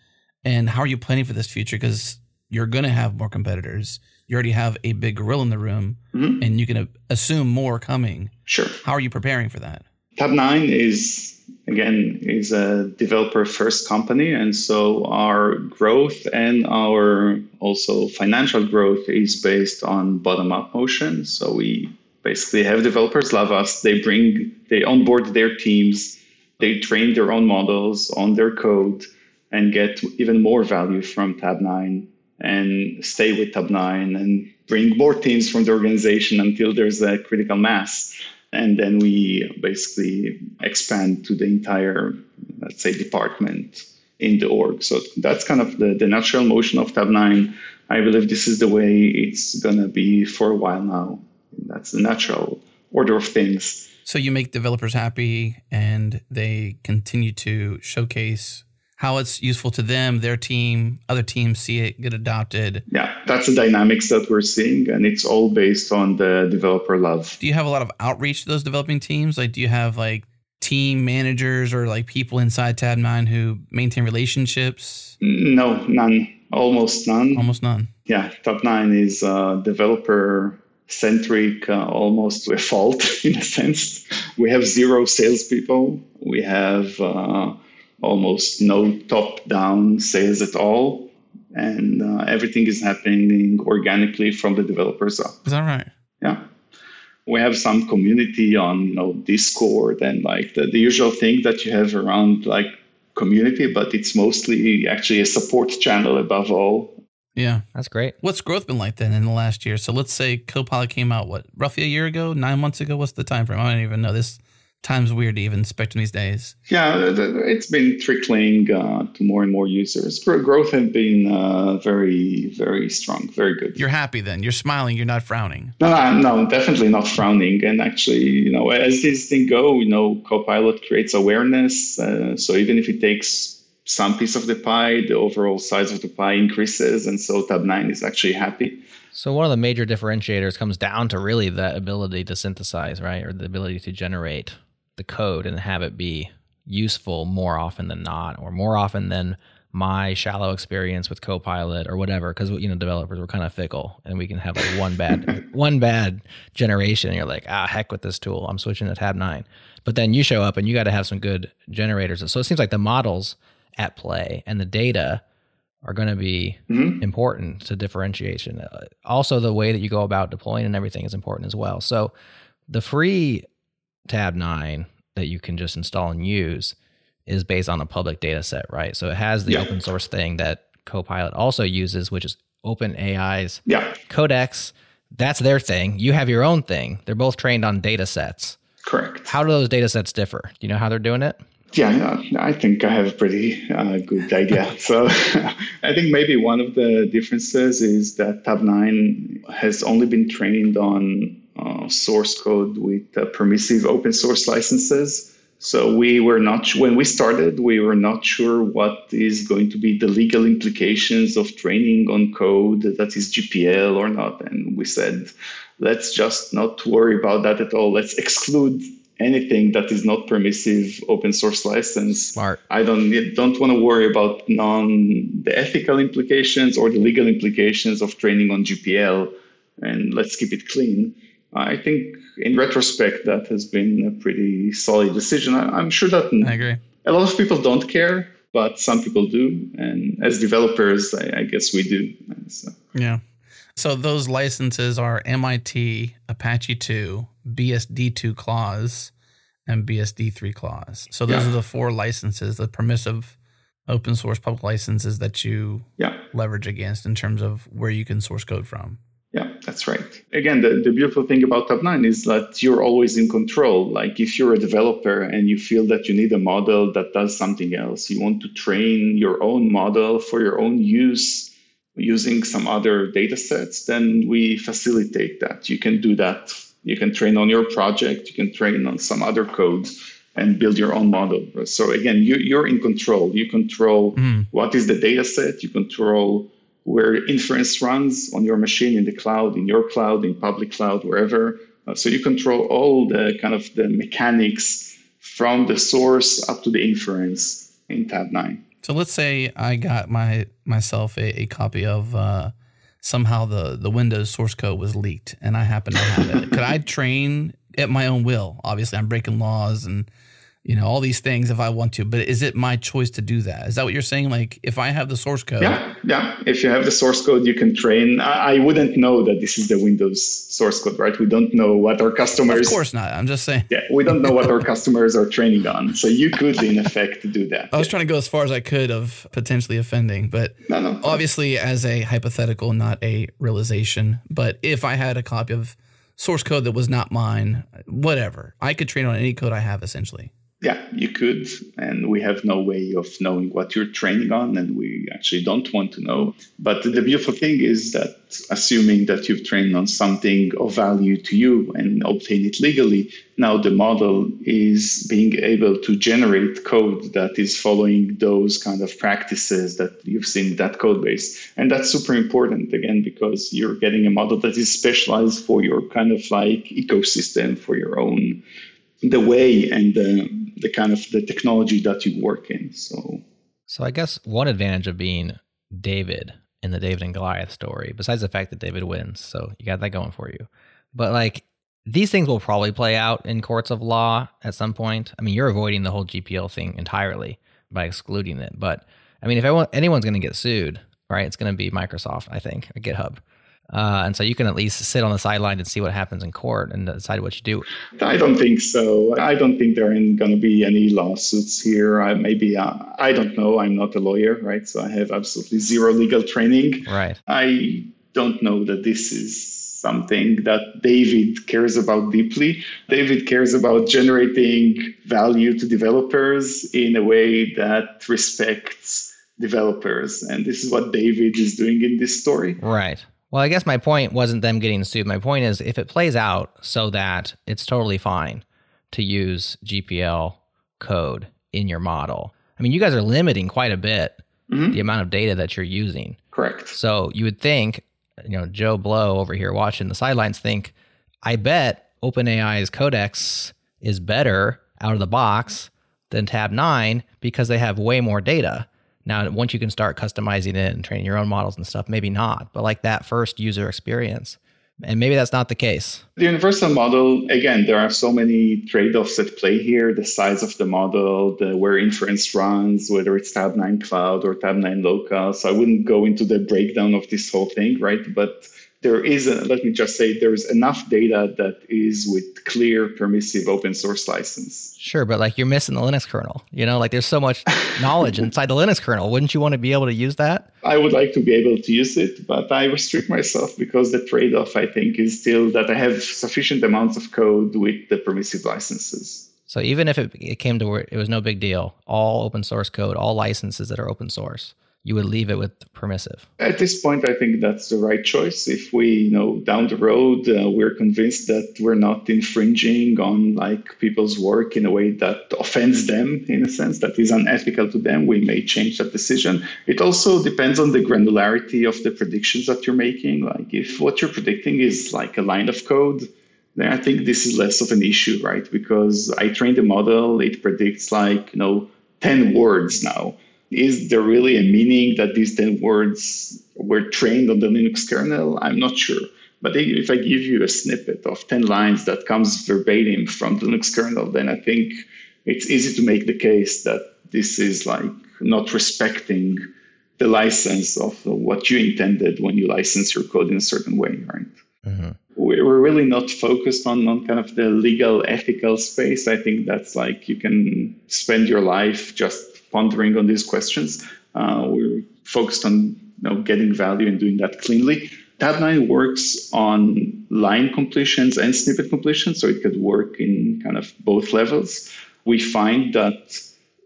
Speaker 1: and how are you planning for this future? Because you're going to have more competitors. You already have a big gorilla in the room,
Speaker 4: Mhm.
Speaker 1: and you can assume more coming.
Speaker 4: Sure.
Speaker 1: How are you preparing for that?
Speaker 4: Tabnine is again is a developer first company and so our growth and our also financial growth is based on bottom up motion so we basically have developers love us they bring they onboard their teams they train their own models on their code and get even more value from Tabnine and stay with Tabnine and bring more teams from the organization until there's a critical mass. And then we basically expand to the entire, let's say, department in the org. So that's kind of the, the natural motion of Tabnine. I believe this is the way it's going to be for a while now. That's the natural order of things.
Speaker 1: So you make developers happy and they continue to showcase how it's useful to them, their team, other teams see it get adopted.
Speaker 4: Yeah, that's the dynamics that we're seeing, and it's all based on the developer love.
Speaker 1: Do you have a lot of outreach to those developing teams? Like, do you have like team managers or like people inside Tabnine who maintain relationships?
Speaker 4: No, none. Almost none.
Speaker 1: Almost none.
Speaker 4: Yeah, Tabnine is uh, developer centric, uh, almost to a fault in a sense. We have zero salespeople. We have uh, almost no top down sales at all. And uh, everything is happening organically from the developers up.
Speaker 1: Is that right?
Speaker 4: Yeah. We have some community on you know discord and like the, the usual thing that you have around like community but it's mostly actually a support channel above all.
Speaker 1: Yeah.
Speaker 3: That's great.
Speaker 1: What's growth been like then in the last year? So let's say copilot came out what roughly a year ago? Nine months ago? What's the time frame i don't even know. This time's weird to even expect in these days.
Speaker 4: Yeah, it's been trickling uh, to more and more users. Growth has been uh, very, very strong, very good.
Speaker 1: You're happy then. You're smiling. You're not frowning.
Speaker 4: No, no, no, definitely not frowning. And actually, you know, as these things go, you know, Copilot creates awareness. Uh, so even if it takes some piece of the pie, the overall size of the pie increases, and so Tabnine is actually happy.
Speaker 3: So one of the major differentiators comes down to really that ability to synthesize, right, or the ability to generate the code and have it be useful more often than not, or more often than my shallow experience with Copilot or whatever. Because you know, developers were kind of fickle, and we can have like one bad one bad generation, and you're like, ah, heck with this tool. I'm switching to Tabnine. But then you show up, and you got to have some good generators. So it seems like the models at play and the data are going to be mm-hmm. important to differentiation. Uh, also, the way that you go about deploying and everything is important as well. So the free Tabnine that you can just install and use is based on a public data set, right? So it has the yeah. open source thing that Copilot also uses, which is OpenAI's
Speaker 4: yeah.
Speaker 3: Codex. That's their thing. You have your own thing. They're both trained on data sets.
Speaker 4: Correct.
Speaker 3: How do those data sets differ? Do you know how they're doing it?
Speaker 4: Yeah, I think I have a pretty uh, good idea. so I think maybe one of the differences is that Tabnine has only been trained on uh, source code with uh, permissive open source licenses. So we were not when we started, we were not sure what is going to be the legal implications of training on code that is GPL or not, and we said, let's just not worry about that at all. Let's exclude anything that is not permissive open source license.
Speaker 3: Smart.
Speaker 4: I don't don't want to worry about non the ethical implications or the legal implications of training on GPL, and let's keep it clean. I think in retrospect, that has been a pretty solid decision. I, am sure that
Speaker 1: I agree.
Speaker 4: A lot of people don't care, but some people do, and as developers, I, I guess we do. So.
Speaker 1: Yeah. So those licenses are MIT Apache 2, BSD2 clause, and BSD3 clause. So those yeah. are the four licenses, the permissive open source public licenses that you
Speaker 4: yeah.
Speaker 1: leverage against in terms of where you can source code from.
Speaker 4: That's right. Again, the, the beautiful thing about Tabnine is that you're always in control. Like if you're a developer and you feel that you need a model that does something else, you want to train your own model for your own use using some other data sets, then we facilitate that. You can do that. You can train on your project, you can train on some other code and build your own model. So again, you, you're in control. You control mm. what is the data set, you control where inference runs on your machine in the cloud, in your cloud, in public cloud, wherever. Uh, so you control all the kind of the mechanics from the source up to the inference in Tabnine.
Speaker 1: So let's say I got my myself a, a copy of uh, somehow the the Windows source code was leaked, and I happen to have it. Could I train at my own will? Obviously, I'm breaking laws and you know, all these things if I want to, but is it my choice to do that? Is that what you're saying? Like if I have the source code?
Speaker 4: Yeah, yeah. If you have the source code, you can train. I, I wouldn't know that this is the Windows source code, right? We don't know what our customers.
Speaker 1: Of course not. I'm just saying.
Speaker 4: Yeah, we don't know what our customers are training on. So you could, in effect, do that.
Speaker 1: I was
Speaker 4: yeah.
Speaker 1: trying to go as far as I could of potentially offending, but
Speaker 4: no, no.
Speaker 1: obviously as a hypothetical, not a realization. But if I had a copy of source code that was not mine, whatever, I could train on any code I have essentially.
Speaker 4: Yeah, you could. And we have no way of knowing what you're training on, and we actually don't want to know. But the beautiful thing is that assuming that you've trained on something of value to you and obtain it legally, now the model is being able to generate code that is following those kind of practices that you've seen that code base. And that's super important again, because you're getting a model that is specialized for your kind of like ecosystem, for your own the way and the, the kind of the technology that you work in. So,
Speaker 3: so I guess one advantage of being David in the David and Goliath story, besides the fact that David wins, so you got that going for you. But like these things will probably play out in courts of law at some point. I mean, you're avoiding the whole GPL thing entirely by excluding it. But I mean, if anyone's going to get sued, right, it's going to be Microsoft, I think, or GitHub. Uh, and so you can at least sit on the sideline and see what happens in court and decide what you do.
Speaker 4: I don't think so. I don't think there are going to be any lawsuits here. I, maybe uh, I don't know. I'm not a lawyer, right? So I have absolutely zero legal training.
Speaker 3: Right.
Speaker 4: I don't know that this is something that David cares about deeply. David cares about generating value to developers in a way that respects developers. And this is what David is doing in this story.
Speaker 3: Right. Well, I guess my point wasn't them getting sued. My point is if it plays out so that it's totally fine to use GPL code in your model. I mean, you guys are limiting quite a bit mm-hmm. the amount of data that you're using.
Speaker 4: Correct.
Speaker 3: So you would think, you know, Joe Blow over here watching the sidelines think, I bet OpenAI's Codex is better out of the box than Tabnine because they have way more data. Now, once you can start customizing it and training your own models and stuff, maybe not, but like that first user experience. And maybe that's not the case.
Speaker 4: The universal model, again, there are so many trade offs at play here the size of the model, the where inference runs, whether it's Tabnine Cloud or Tabnine Local. So I wouldn't go into the breakdown of this whole thing, right? But there is, a, let me just say, there's enough data that is with clear, permissive open source license.
Speaker 3: Sure, but like you're missing the Linux kernel. You know, like there's so much knowledge inside the Linux kernel. Wouldn't you want to be able to use that?
Speaker 4: I would like to be able to use it, but I restrict myself because the trade off, I think, is still that I have sufficient amounts of code with the permissive licenses.
Speaker 3: So even if it, it came to where it was no big deal, all open source code, all licenses that are open source, you would leave it with permissive.
Speaker 4: At this point, I think that's the right choice. If we, you know, down the road, uh, we're convinced that we're not infringing on like people's work in a way that offends them, in a sense that is unethical to them, we may change that decision. It also depends on the granularity of the predictions that you're making. Like if what you're predicting is like a line of code, then I think this is less of an issue, right? Because I trained a model, it predicts like, you know, 10 words now is there really a meaning that these 10 words were trained on the Linux kernel? I'm not sure. But if I give you a snippet of 10 lines that comes verbatim from the Linux kernel, then I think it's easy to make the case that this is like not respecting the license of what you intended when you license your code in a certain way, right? Mm-hmm. We're really not focused on, on kind of the legal, ethical space. I think that's like you can spend your life just pondering on these questions. Uh, we're focused on you know, getting value and doing that cleanly. Tabnine works on line completions and snippet completions, so it could work in kind of both levels. We find that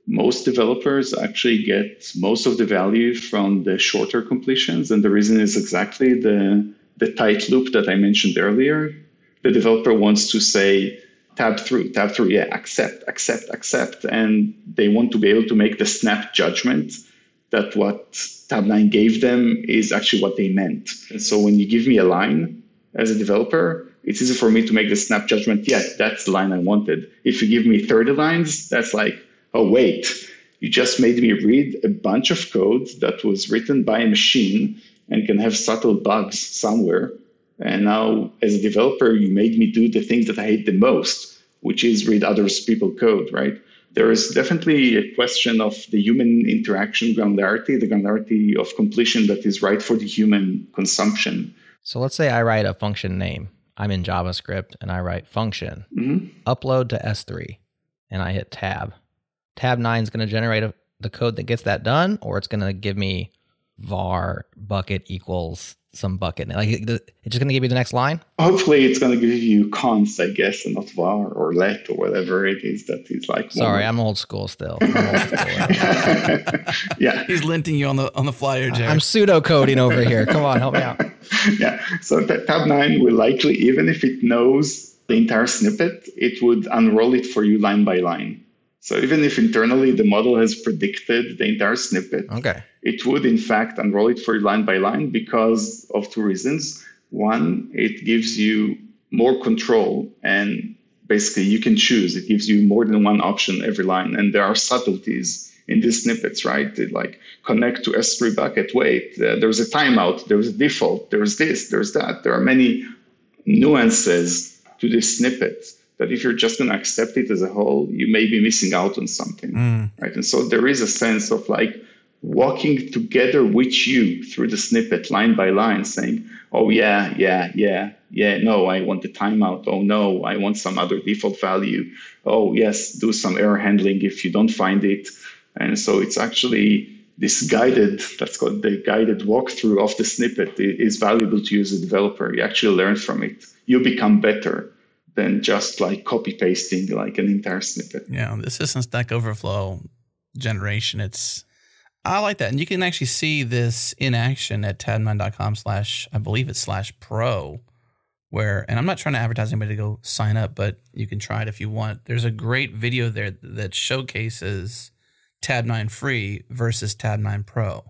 Speaker 4: most developers actually get most of the value from the shorter completions, and the reason is exactly the, the tight loop that I mentioned earlier. The developer wants to say, tab through, tab through, yeah, accept, accept, accept. And they want to be able to make the snap judgment that what Tabnine gave them is actually what they meant. And so when you give me a line as a developer, it's easy for me to make the snap judgment, yes, that's the line I wanted. If you give me 30 lines, that's like, oh, wait, you just made me read a bunch of code that was written by a machine and can have subtle bugs somewhere and now, as a developer, you made me do the thing that I hate the most, which is read other people's code, right? There is definitely a question of the human interaction granularity, the granularity of completion that is right for the human consumption.
Speaker 3: So let's say I write a function name. I'm in JavaScript and I write function
Speaker 4: Mhm.
Speaker 3: upload to S3 and I hit tab. Tabnine is going to generate a, the code that gets that done, or it's going to give me var bucket equals some bucket. Like it's just going to give you the next line.
Speaker 4: Hopefully, it's going to give you const, I guess, and not var or let or whatever it is that he's like.
Speaker 3: Sorry,
Speaker 4: more-
Speaker 3: I'm old school still. Old school.
Speaker 4: yeah,
Speaker 1: He's linting you on the on the flyer, Jared.
Speaker 3: I'm pseudo coding over here. Come on, help me out.
Speaker 4: yeah. So t- Tabnine will likely, even if it knows the entire snippet, it would unroll it for you line by line. So even if internally the model has predicted the entire snippet,
Speaker 3: Okay.
Speaker 4: it would in fact unroll it for you line by line because of two reasons. One, it gives you more control and basically you can choose. It gives you more than one option every line. And there are subtleties in these snippets, right? It like connect to S3 bucket, wait, uh, there's a timeout, there's a default, there's this, there's that. There are many nuances to this snippet that if you're just going to accept it as a whole, you may be missing out on something,
Speaker 1: Mm.
Speaker 4: right? And so there is a sense of like walking together with you through the snippet line by line, saying, "Oh yeah, yeah, yeah, yeah. No, I want the timeout. Oh no, I want some other default value. Oh yes, do some error handling if you don't find it." And so it's actually this guided, that's called the guided walkthrough of the snippet is valuable to you as a developer. You actually learn from it. You become better than just like copy pasting like an entire snippet.
Speaker 1: Yeah, the system Stack Overflow generation. It's I like that, and you can actually see this in action at tabnine.com slash I believe it's slash pro, where and I'm not trying to advertise anybody to go sign up, but you can try it if you want. There's a great video there that showcases Tabnine free versus Tabnine Pro.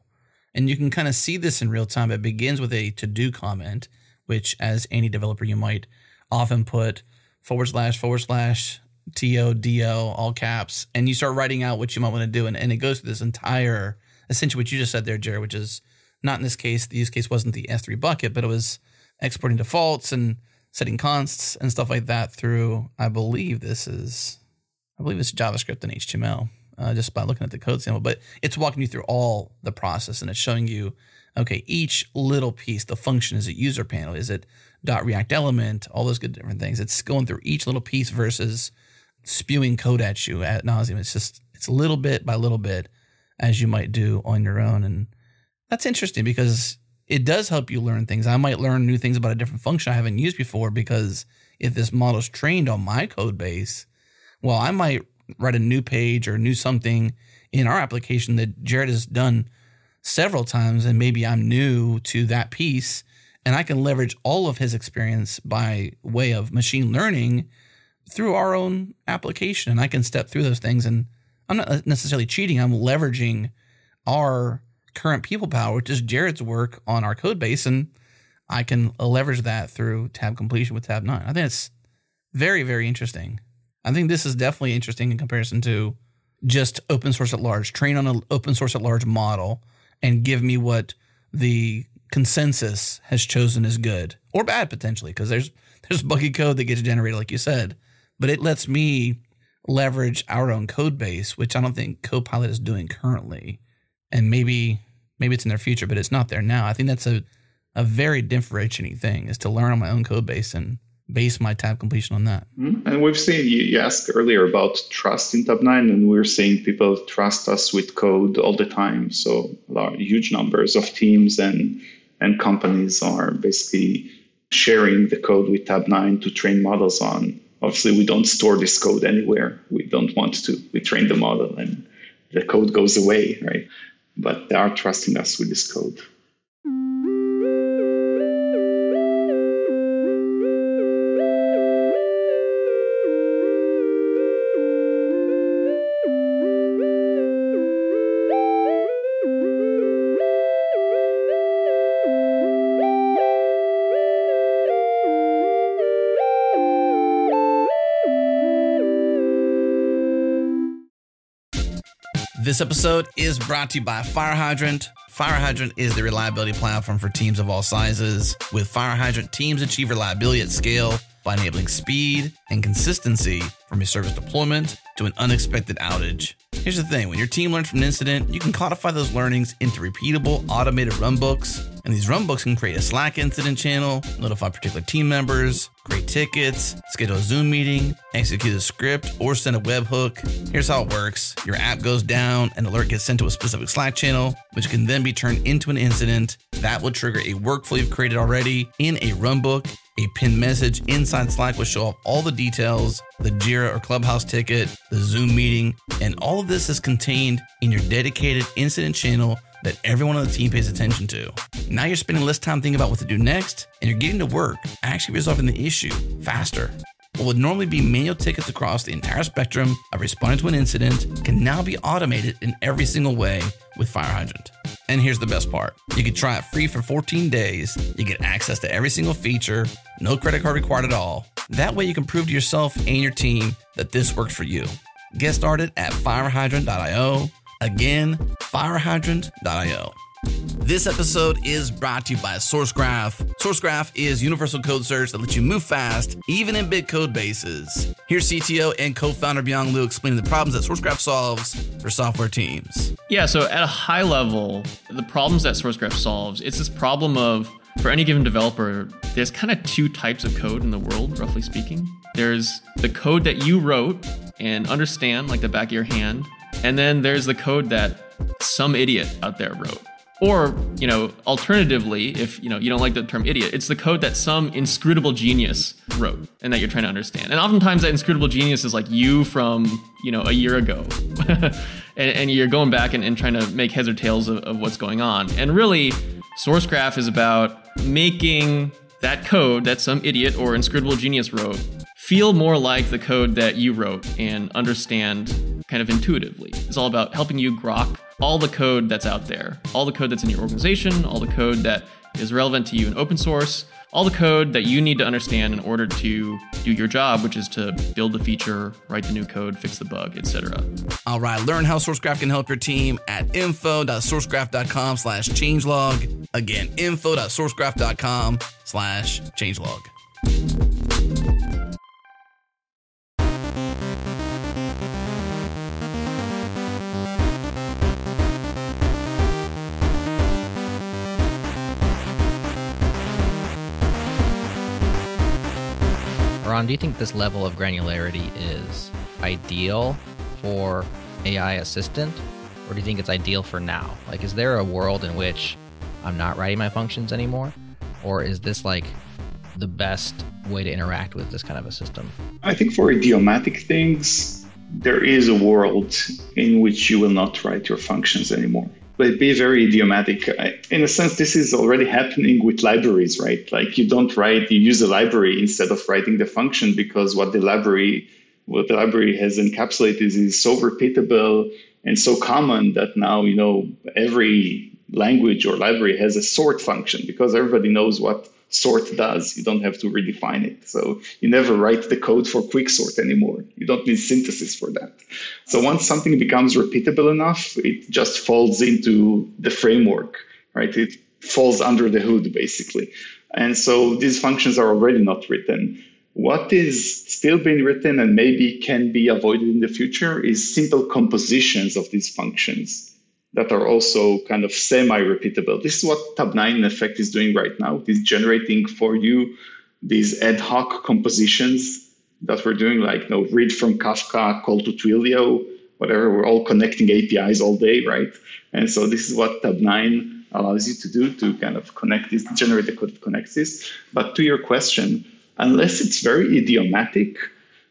Speaker 1: And you can kind of see this in real time. It begins with a to do comment, which, as any developer, you might often put forward slash forward slash TODO, all caps, and you start writing out what you might want to do. And, and it goes through this entire, essentially what you just said there, Jared, which is not in this case, the use case wasn't the S3 bucket, but it was exporting defaults and setting consts and stuff like that through, I believe this is, I believe it's JavaScript and HTML, uh, just by looking at the code sample. But it's walking you through all the process and it's showing you, okay, each little piece, the function is it user panel, is it dot React element, all those good different things. It's going through each little piece versus spewing code at you at nauseum. It's just it's little bit by little bit as you might do on your own, and that's interesting because it does help you learn things. I might learn new things about a different function I haven't used before because if this model's trained on my code base, well, I might write a new page or new something in our application that Jared has done several times, and maybe I'm new to that piece, and I can leverage all of his experience by way of machine learning through our own application and I can step through those things and I'm not necessarily cheating. I'm leveraging our current people power, which is Jared's work on our code base, and I can leverage that through tab completion with Tabnine. I think it's very, very interesting. I think this is definitely interesting in comparison to just open source at large. Train on an open source at large model and give me what the consensus has chosen as good or bad potentially, because there's there's buggy code that gets generated, like you said but it lets me leverage our own code base, which I don't think Copilot is doing currently. And maybe maybe it's in their future, but it's not there now. I think that's a, a very differentiating thing is to learn on my own code base and base my tab completion on that.
Speaker 4: Mhm. And we've seen, you, asked earlier about trust in Tabnine, and we're seeing people trust us with code all the time. So huge numbers of teams and, and companies are basically sharing the code with Tabnine to train models on. Obviously, we don't store this code anywhere. We don't want to. We train the model and the code goes away, right? But they are trusting us with this code.
Speaker 1: This episode is brought to you by FireHydrant. Fire Hydrant is the reliability platform for teams of all sizes. With FireHydrant, teams achieve reliability at scale by enabling speed and consistency from a service deployment to an unexpected outage. Here's the thing when your team learns from an incident, you can codify those learnings into repeatable automated runbooks. And these runbooks can create a Slack incident channel, notify particular team members, create tickets, schedule a Zoom meeting, execute a script, or send a webhook. Here's how it works your app goes down, an alert gets sent to a specific Slack channel, which can then be turned into an incident. That will trigger a workflow you've created already in a runbook a pinned message inside Slack will show up all the details, the Jira or Clubhouse ticket, the Zoom meeting, and all of this is contained in your dedicated incident channel that everyone on the team pays attention to. Now you're spending less time thinking about what to do next, and you're getting to work actually resolving the issue faster. What would normally be manual tickets across the entire spectrum of responding to an incident can now be automated in every single way with FireHydrant. And here's the best part you can try it free for 14 days. You get access to every single feature, no credit card required at all. That way, you can prove to yourself and your team that this works for you. Get started at firehydrant.io. Again, firehydrant.io. This episode is brought to you by SourceGraph. SourceGraph is universal code search that lets you move fast, even in big code bases. Here's CTO and co-founder Beyang Liu explaining the problems that SourceGraph solves for software teams.
Speaker 6: Yeah, so at a high level, the problems that SourceGraph solves, it's this problem of for any given developer, there's kind of two types of code in the world, roughly speaking. There's the code that you wrote and understand like the back of your hand, and then there's the code that some idiot out there wrote. Or, you know, alternatively, if you know you don't like the term idiot, it's the code that some inscrutable genius wrote and that you're trying to understand. And oftentimes that inscrutable genius is like you from, you know, a year ago. and, and, you're going back and, and, trying to make heads or tails of, of what's going on. And really, SourceGraph is about making that code that some idiot or inscrutable genius wrote feel more like the code that you wrote and understand kind of intuitively. It's all about helping you grok all the code that's out there, all the code that's in your organization, all the code that is relevant to you in open source, all the code that you need to understand in order to do your job, which is to build the feature, write the new code, fix the bug, etc.
Speaker 1: All right, learn how SourceGraph can help your team at info.sourcegraph.com slash changelog. Again, info.sourcegraph.com slash changelog.
Speaker 3: Eran, do you think this level of granularity is ideal for AI assistant, or do you think it's ideal for now? Like, is there a world in which I'm not writing my functions anymore, or is this like the best way to interact with this kind of a system?
Speaker 4: I think for idiomatic things, there is a world in which you will not write your functions anymore but be very idiomatic. In a sense, this is already happening with libraries, right? Like you don't write, you use a library instead of writing the function because what the library, what the library has encapsulated is, is so repeatable and so common that now, you know, every language or library has a sort function because everybody knows what sort does. You don't have to redefine it. So you never write the code for quicksort anymore. You don't need synthesis for that. So once something becomes repeatable enough, it just falls into the framework, right? It falls under the hood basically. And so these functions are already not written. What is still being written and maybe can be avoided in the future is simple compositions of these functions that are also kind of semi-repeatable. This is what Tabnine in effect is doing right now. It is generating for you these ad hoc compositions that we're doing, like you know, read from Kafka, call to Twilio, whatever. We're all connecting APIs all day, right? And so this is what Tabnine allows you to do to kind of connect this, generate the code that connects this. But to your question, unless it's very idiomatic,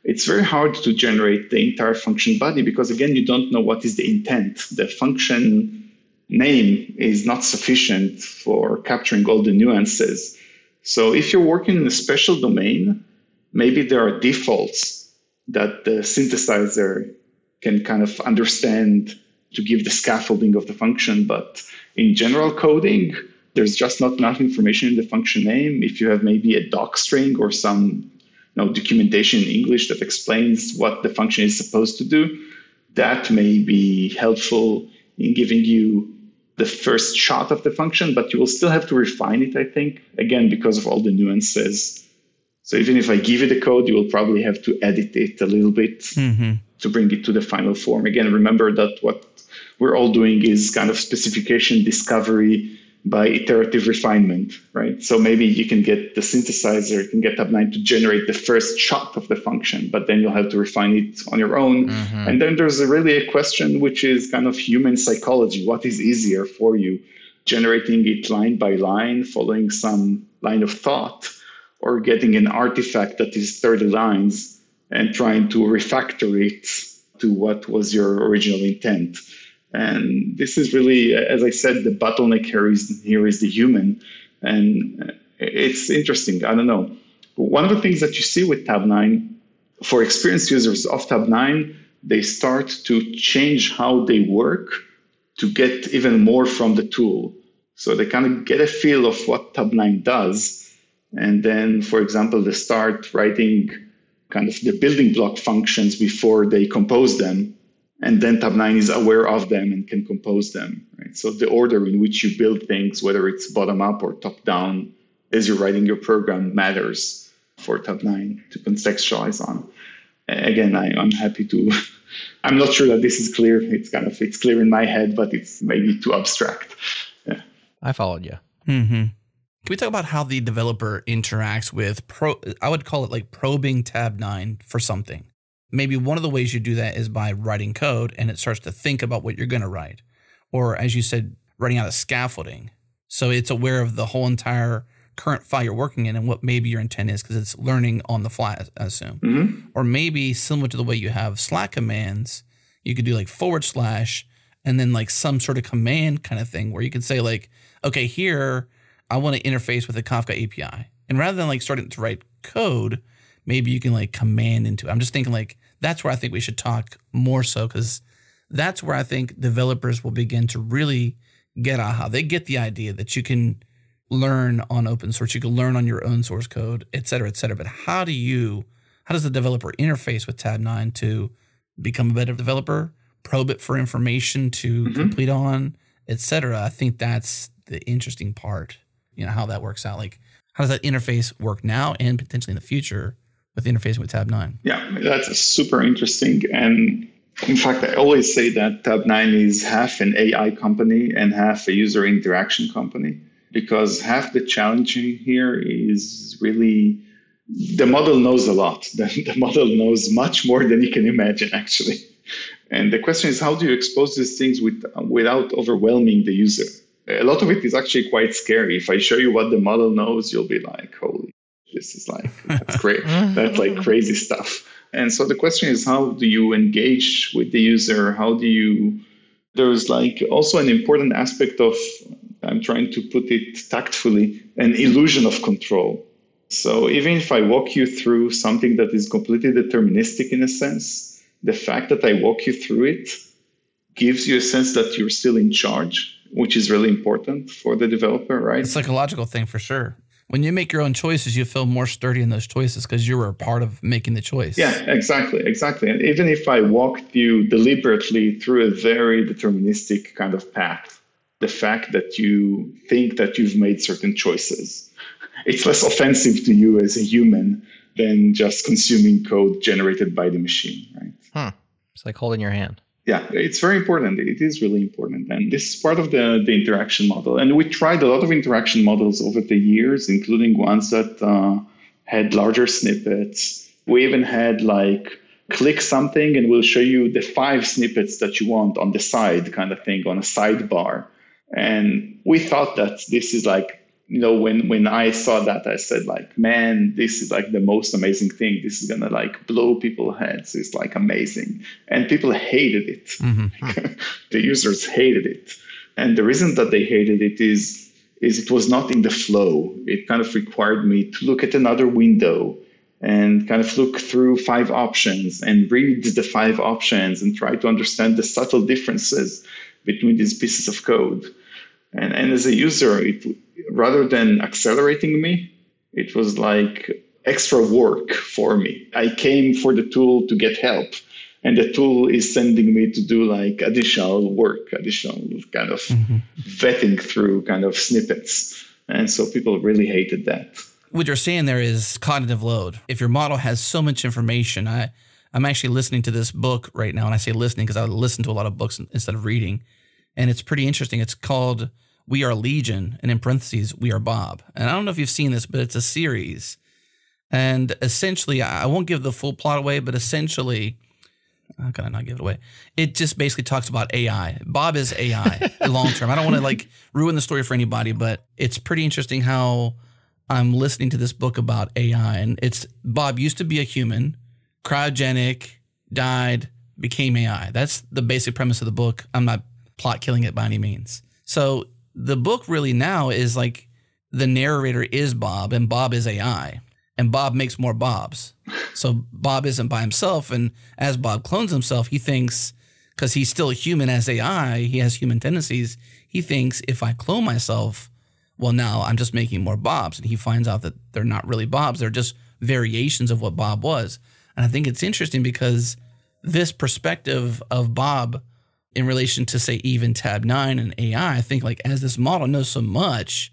Speaker 4: it's very hard to generate the entire function body because again you don't know what is the intent. The function name is not sufficient for capturing all the nuances. So if you're working in a special domain maybe there are defaults that the synthesizer can kind of understand to give the scaffolding of the function but in general coding there's just not enough information in the function name. If you have maybe a doc string or some know, documentation in English that explains what the function is supposed to do, that may be helpful in giving you the first shot of the function, but you will still have to refine it, I think, again, because of all the nuances. So even if I give you the code, you will probably have to edit it a little bit
Speaker 1: Mm-hmm.
Speaker 4: to bring it to the final form. Again, remember that what we're all doing is kind of specification discovery by iterative refinement, right? So maybe you can get the synthesizer, you can get Tabnine to generate the first shot of the function, but then you'll have to refine it on your own.
Speaker 3: Mhm.
Speaker 4: And then there's a really a question which is kind of human psychology. What is easier for you? Generating it line by line, following some line of thought, or getting an artifact that is 30 lines and trying to refactor it to what was your original intent. And this is really, as I said, the bottleneck here is, here is the human. And it's interesting. I don't know. One of the things that you see with Tabnine, for experienced users of Tabnine, they start to change how they work to get even more from the tool. So they kind of get a feel of what Tabnine does. And then, for example, they start writing kind of the building block functions before they compose them. And then Tabnine is aware of them and can compose them. Right? So the order in which you build things, whether it's bottom up or top down, as you're writing your program, matters for Tabnine to contextualize on. Again, I, I'm happy to. I'm not sure that this is clear. It's kind of it's clear in my head, but it's maybe too abstract. Yeah.
Speaker 3: I followed you.
Speaker 1: Mm-hmm. Can we talk about how the developer interacts with pro? I would call it like probing Tabnine for something. Maybe one of the ways you do that is by writing code and it starts to think about what you're going to write. Or as you said, writing out a scaffolding. So it's aware of the whole entire current file you're working in and what maybe your intent is because it's learning on the fly, I assume.
Speaker 4: Mhm.
Speaker 1: Or maybe similar to the way you have Slack commands, you could do like forward slash and then like some sort of command kind of thing where you can say like, okay, here I want to interface with the Kafka API. And rather than like starting to write code, maybe you can like command into it. I'm just thinking like that's where I think we should talk more so because that's where I think developers will begin to really get aha. They get the idea that you can learn on open source, you can learn on your own source code, et cetera, et cetera. But how do you, how does the developer interface with Tabnine to become a better developer, probe it for information to
Speaker 4: Mhm.
Speaker 1: complete on, et cetera? I think that's the interesting part, you know, how that works out. Like, how does that interface work now and potentially in the future with interfacing with Tabnine?
Speaker 4: Yeah, that's super interesting. And in fact, I always say that Tabnine is half an AI company and half a user interaction company because half the challenge here is really the model knows a lot. The, the model knows much more than you can imagine, actually. And the question is, how do you expose these things with, without overwhelming the user? A lot of it is actually quite scary. If I show you what the model knows, you'll be like, holy, this is like, that's great. that's like crazy stuff. And so the question is, how do you engage with the user? How do you, there's like also an important aspect of, I'm trying to put it tactfully, an illusion of control. So even if I walk you through something that is completely deterministic in a sense, the fact that I walk you through it gives you a sense that you're still in charge, which is really important for the developer, right?
Speaker 1: It's a psychological thing for sure. When you make your own choices, you feel more sturdy in those choices because you were a part of making the choice.
Speaker 4: Yeah, exactly, exactly. And even if I walked you deliberately through a very deterministic kind of path, the fact that you think that you've made certain choices, it's less offensive to you as a human than just consuming code generated by the machine, right?
Speaker 3: It's like holding your hand.
Speaker 4: Yeah, it's very important. It is really important. And this is part of the, the interaction model. And we tried a lot of interaction models over the years, including ones that uh, had larger snippets. We even had like click something and we'll show you the five snippets that you want on the side kind of thing on a sidebar. And we thought that this is like you know when when i saw that i said like man this is like the most amazing thing. This is gonna like blow people's heads. It's like amazing. And people hated it.
Speaker 1: Mhm.
Speaker 4: the users hated it. And the reason that they hated it is is it was not in the flow. It kind of required me to look at another window and kind of look through five options and read the five options and try to understand the subtle differences between these pieces of code. And, and as a user, it, rather than accelerating me, it was like extra work for me. I came for the tool to get help, and the tool is sending me to do like additional work, additional kind of
Speaker 1: Mhm.
Speaker 4: vetting through kind of snippets. And so people really hated that.
Speaker 1: what you're saying there is cognitive load. If your model has so much information, I I'm actually listening to this book right now, and I say listening because I listen to a lot of books instead of reading, and it's pretty interesting. It's called "We Are Legion," and in parentheses, "We Are Bob." And I don't know if you've seen this, but it's a series, and essentially, I won't give the full plot away, but essentially. How can I not give it away? It just basically talks about AI. Bob is AI long term. I don't want to like ruin the story for anybody, but it's pretty interesting how I'm listening to this book about AI, and it's Bob used to be a human, cryogenic, died, became AI. That's the basic premise of the book. I'm not plot killing it by any means. So the book really now is like the narrator is Bob, and Bob is AI, and Bob makes more Bobs. So Bob isn't by himself, and as Bob clones himself, he thinks because he's still human as AI, he has human tendencies. He thinks if I clone myself, well, now I'm just making more Bobs. And he finds out that they're not really Bobs, they're just variations of what Bob was. And I think it's interesting because this perspective of Bob in relation to, say, even Tabnine and AI, I think like as this model knows so much,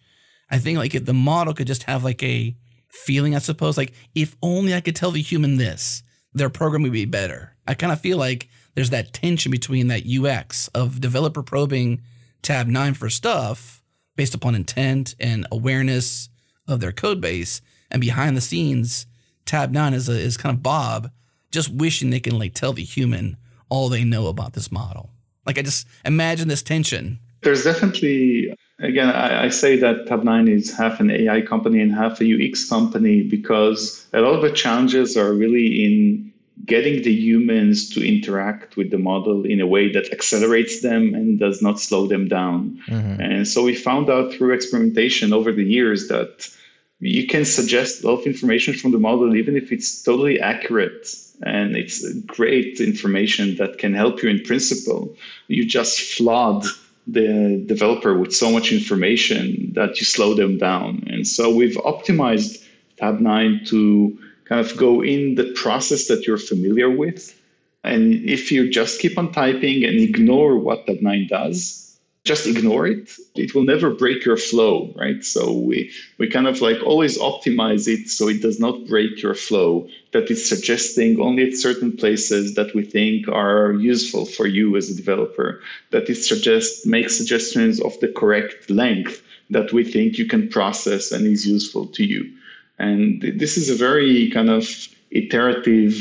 Speaker 1: I think like if the model could just have like a feeling, I suppose, like if only I could tell the human this, their program would be better. I kind of feel like there's that tension between that UX of developer probing Tabnine for stuff based upon intent and awareness of their code base. And behind the scenes, Tabnine is, a, is kind of Bob just wishing they can like tell the human all they know about this model. Like I just imagine this tension.
Speaker 4: There's definitely again I, I say that Tabnine is half an AI company and half a UX company because a lot of the challenges are really in getting the humans to interact with the model in a way that accelerates them and does not slow them down. Mm-hmm. And so we found out through experimentation over the years that you can suggest a lot of information from the model, even if it's totally accurate and it's great information that can help you in principle. You just flood the developer with so much information that you slow them down. And so we've optimized Tabnine to kind of go in the process that you're familiar with. And if you just keep on typing and ignore what Tabnine does, just ignore it. It will never break your flow, right? So we, we kind of like always optimize it so it does not break your flow, that it's suggesting only at certain places that we think are useful for you as a developer, that it suggests makes suggestions of the correct length that we think you can process and is useful to you. And this is a very kind of iterative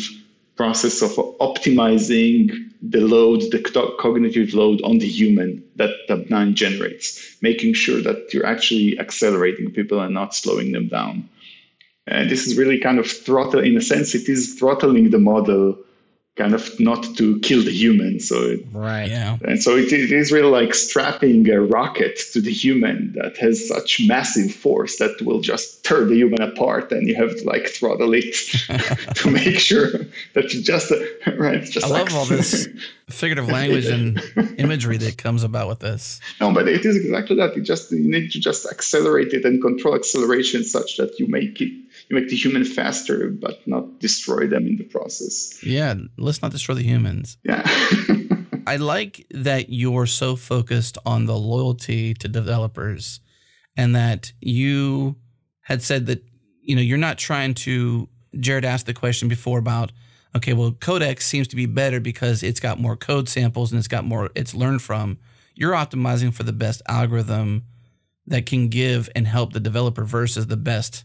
Speaker 4: process of optimizing the load, the cognitive load on the human that Tabnine generates, making sure that you're actually accelerating people and not slowing them down. And this is really kind of throttle, in a sense, it is throttling the model kind of not to kill the human. So it,
Speaker 3: right,
Speaker 1: yeah,
Speaker 4: and so it, it is really like strapping a rocket to the human that has such massive force that will just tear the human apart, and you have to like throttle it to make sure that you just right. Just
Speaker 1: I love all this figurative language and imagery that comes about with this.
Speaker 4: No, but it is exactly that. You just you need to just accelerate it and control acceleration such that you make it you make the human faster, but not destroy them in the process.
Speaker 1: Yeah, let's not destroy the humans.
Speaker 4: Yeah.
Speaker 1: I like that you're so focused on the loyalty to developers and that you had said that, you know, you're not trying to, Jared asked the question before about, okay, well, Codex seems to be better because it's got more code samples and it's got more, it's learned from. You're optimizing for the best algorithm that can give and help the developer versus the best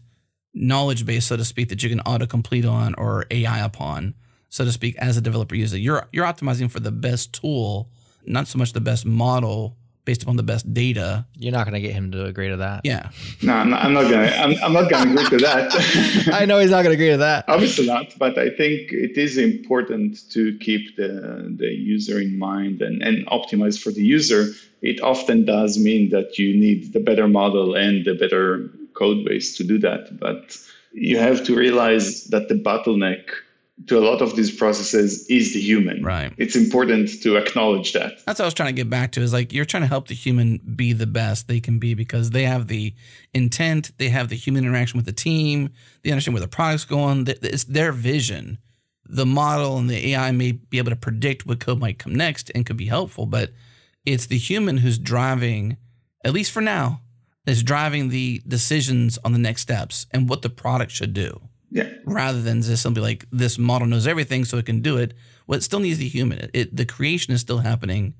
Speaker 1: knowledge base, so to speak, that you can autocomplete on or AI upon, so to speak, as a developer user. You're you're optimizing for the best tool, not so much the best model based upon the best data.
Speaker 3: You're not going to get him to agree to that.
Speaker 1: Yeah.
Speaker 4: No, I'm not, I'm not gonna. I'm, I'm not gonna agree to that.
Speaker 3: I know he's not gonna agree to that.
Speaker 4: Obviously not, but I think it is important to keep the the user in mind and and optimize for the user. It often does mean that you need the better model and the better code base to do that. But you have to realize that the bottleneck to a lot of these processes is the human.
Speaker 1: Right.
Speaker 4: It's important to acknowledge that.
Speaker 1: That's what I was trying to get back to is like you're trying to help the human be the best they can be because they have the intent, they have the human interaction with the team, they understand where the product's going, it's their vision. The model and the AI may be able to predict what code might come next and could be helpful, but it's the human who's driving, at least for now, is driving the decisions on the next steps and what the product should do.
Speaker 4: Yeah.
Speaker 1: Rather than just simply like this model knows everything so it can do it. Well, it still needs the human. It, it, the creation is still happening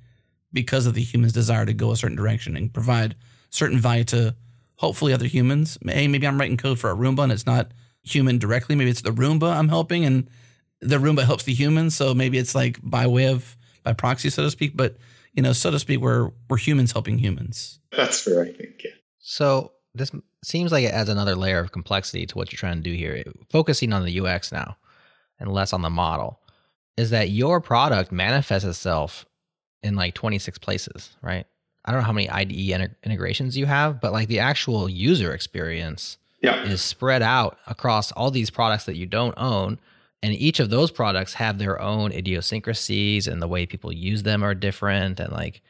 Speaker 1: because of the human's desire to go a certain direction and provide certain value to hopefully other humans. Hey, maybe I'm writing code for a Roomba and it's not human directly. Maybe it's the Roomba I'm helping and the Roomba helps the human. So maybe it's like by way of by proxy, so to speak. But you know, so to speak, we're we're humans helping humans.
Speaker 4: That's fair, I think. Yeah.
Speaker 3: So this seems like it adds another layer of complexity to what you're trying to do here. Focusing on the UX now and less on the model is that your product manifests itself in like 26 places, right? I don't know how many IDE integrations you have, but like the actual user experience
Speaker 4: yeah.
Speaker 3: is spread out across all these products that you don't own. And each of those products have their own idiosyncrasies and the way people use them are different. And like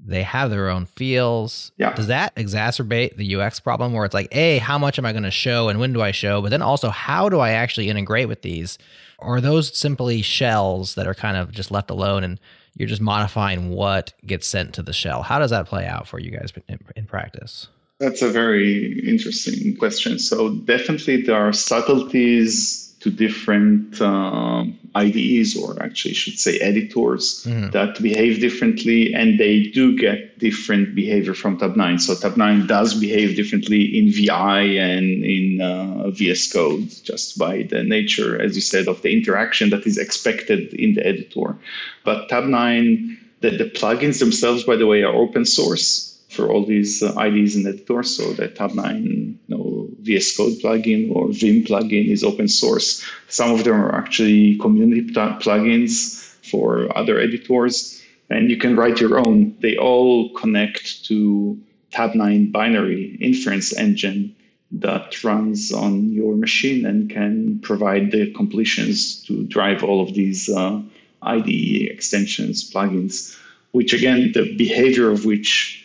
Speaker 3: they have their own feels.
Speaker 4: Yeah.
Speaker 3: Does that exacerbate the UX problem where it's like, A, how much am I going to show and when do I show? But then also, how do I actually integrate with these? Or are those simply shells that are kind of just left alone and you're just modifying what gets sent to the shell. How does that play out for you guys in, in practice?
Speaker 4: That's a very interesting question. So, definitely, there are subtleties to different um, IDEs, or actually, I should say editors, mm-hmm. that behave differently, and they do get different behavior from Tabnine. So, Tabnine does behave differently in VI and in uh, VS Code, just by the nature, as you said, of the interaction that is expected in the editor. But Tabnine, the, the plugins themselves, by the way, are open source for all these uh, IDs and editors. So the Tabnine you know, VS Code plugin or Vim plugin is open source. Some of them are actually community pl- plugins for other editors, and you can write your own. They all connect to Tabnine binary inference engine that runs on your machine and can provide the completions to drive all of these uh, IDE extensions, plugins, which again, the behavior of which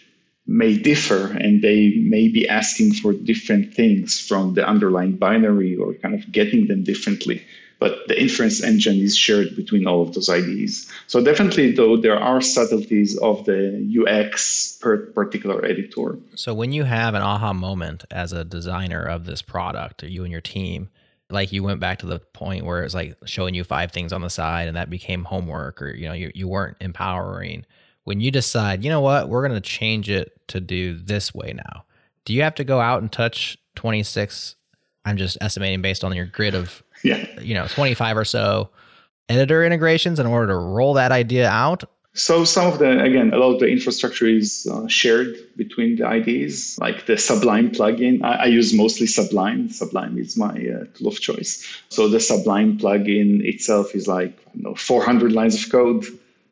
Speaker 4: may differ and they may be asking for different things from the underlying binary or kind of getting them differently. But the inference engine is shared between all of those IDEs. So definitely, though, there are subtleties of the UX per particular editor.
Speaker 3: So when you have an aha moment as a designer of this product, or you and your team, like you went back to the point where it's like showing you five things on the side and that became homework or you know you, you weren't empowering when you decide, you know what, we're going to change it to do this way now, do you have to go out and touch 26? I'm just estimating based on your grid of,
Speaker 4: yeah.
Speaker 3: you know, 25 or so editor integrations in order to roll that idea out?
Speaker 4: So some of the again, a lot of the infrastructure is uh, shared between the IDs, like the Sublime plugin. I, I use mostly Sublime. Sublime is my uh, tool of choice. So the Sublime plugin itself is like know, 400 lines of code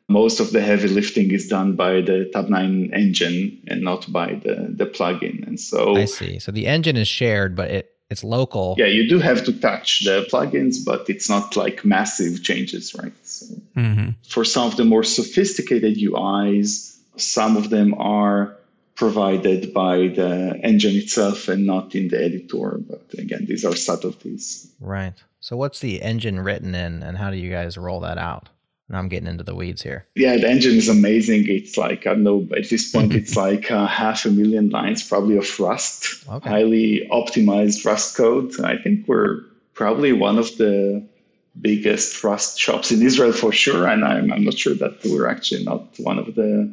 Speaker 4: most of the heavy lifting is done by the Tabnine engine and not by the, the plugin. And so
Speaker 3: I see. So the engine is shared, but it it's local.
Speaker 4: Yeah, you do have to touch the plugins, but it's not like massive changes, right? So mm-hmm. For some of the more sophisticated UIs, some of them are provided by the engine itself and not in the editor. But again, these are subtleties.
Speaker 3: Right. So what's the engine written in and how do you guys roll that out? Now I'm getting into the weeds here.
Speaker 4: Yeah, the engine is amazing. It's like, I don't know, at this point, it's like uh, half a million lines probably of Rust, okay. highly optimized Rust code. I think we're probably one of the biggest Rust shops in Israel for sure. And I'm, I'm not sure that we're actually not one of the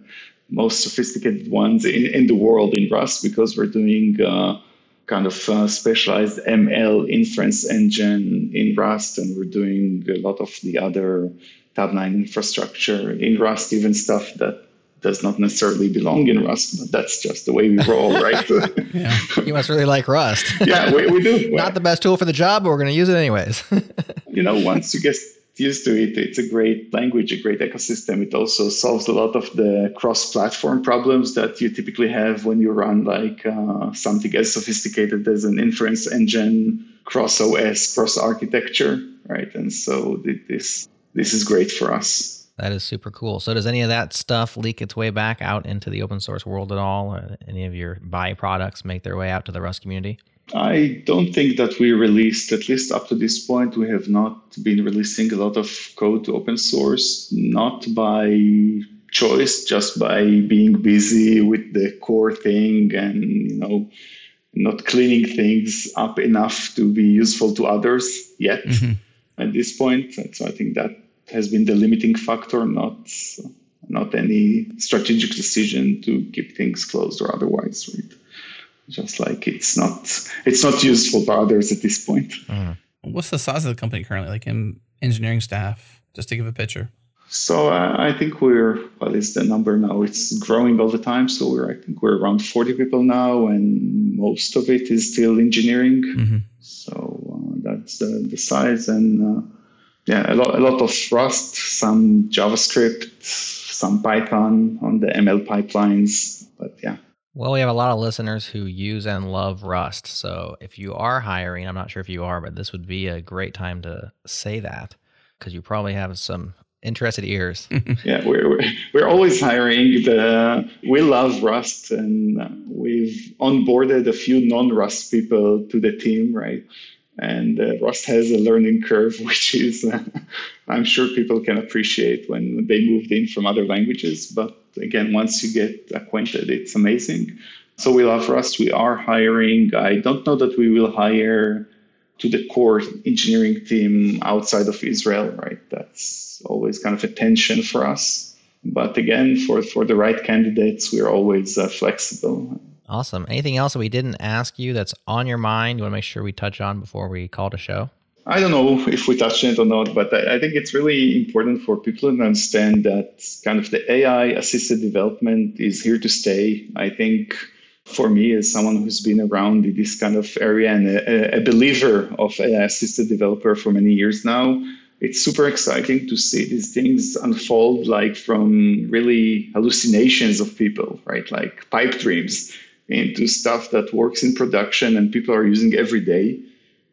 Speaker 4: most sophisticated ones in, in the world in Rust because we're doing uh, kind of uh, specialized ML inference engine in Rust, and we're doing a lot of the other Tabnine infrastructure in Rust, even stuff that does not necessarily belong in Rust, but that's just the way we roll, right?
Speaker 3: yeah. You must really like Rust.
Speaker 4: yeah, we, we do.
Speaker 3: Not the best tool for the job, but we're going to use it anyways.
Speaker 4: you know, once you get used to it, it's a great language, a great ecosystem. It also solves a lot of the cross-platform problems that you typically have when you run like uh, something as sophisticated as an inference engine, cross OS, cross architecture, right? And so this this is great for us.
Speaker 3: That is super cool. So, does any of that stuff leak its way back out into the open source world at all? Or any of your byproducts make their way out to the Rust community?
Speaker 4: I don't think that we released, at least up to this point, we have not been releasing a lot of code to open source, not by choice just by being busy with the core thing and you know not cleaning things up enough to be useful to others yet mm-hmm. at this point. And so I think that has been the limiting factor, not not any strategic decision to keep things closed or otherwise. Right? Just like it's not it's not useful for others at this point.
Speaker 1: Mm. What's the size of the company currently, like in engineering staff, just to give a picture?
Speaker 4: So uh, I think we're what is the number now? It's growing all the time. So we're I think we're around 40 people now, and most of it is still engineering. Mm-hmm. So uh, that's the, the size, and uh, yeah, a lot a lot of Rust, some JavaScript, some Python on the ML pipelines. But yeah.
Speaker 3: Well, we have a lot of listeners who use and love Rust. So if you are hiring, I'm not sure if you are, but this would be a great time to say that because you probably have some interested ears.
Speaker 4: yeah, we're, we're, we're always hiring. The we love Rust, and uh, we've onboarded a few non-Rust people to the team, right? And uh, Rust has a learning curve, which is uh, I'm sure people can appreciate when they moved in from other languages. But again, once you get acquainted, it's amazing. So we love Rust. We are hiring. I don't know that we will hire to the core engineering team outside of Israel, right? That's always kind of a tension for us. But again, for, for the right candidates, we're always uh, flexible.
Speaker 3: Awesome. Anything else that we didn't ask you that's on your mind? You want to make sure we touch on before we call a show?
Speaker 4: I don't know if we touched on it or not, but I, I think it's really important for people to understand that kind of the AI assisted development is here to stay. I think for me as someone who's been around in this kind of area and a, a believer of AI assisted developer for many years now, it's super exciting to see these things unfold like from really hallucinations of people, right? Like pipe dreams into stuff that works in production and people are using every day.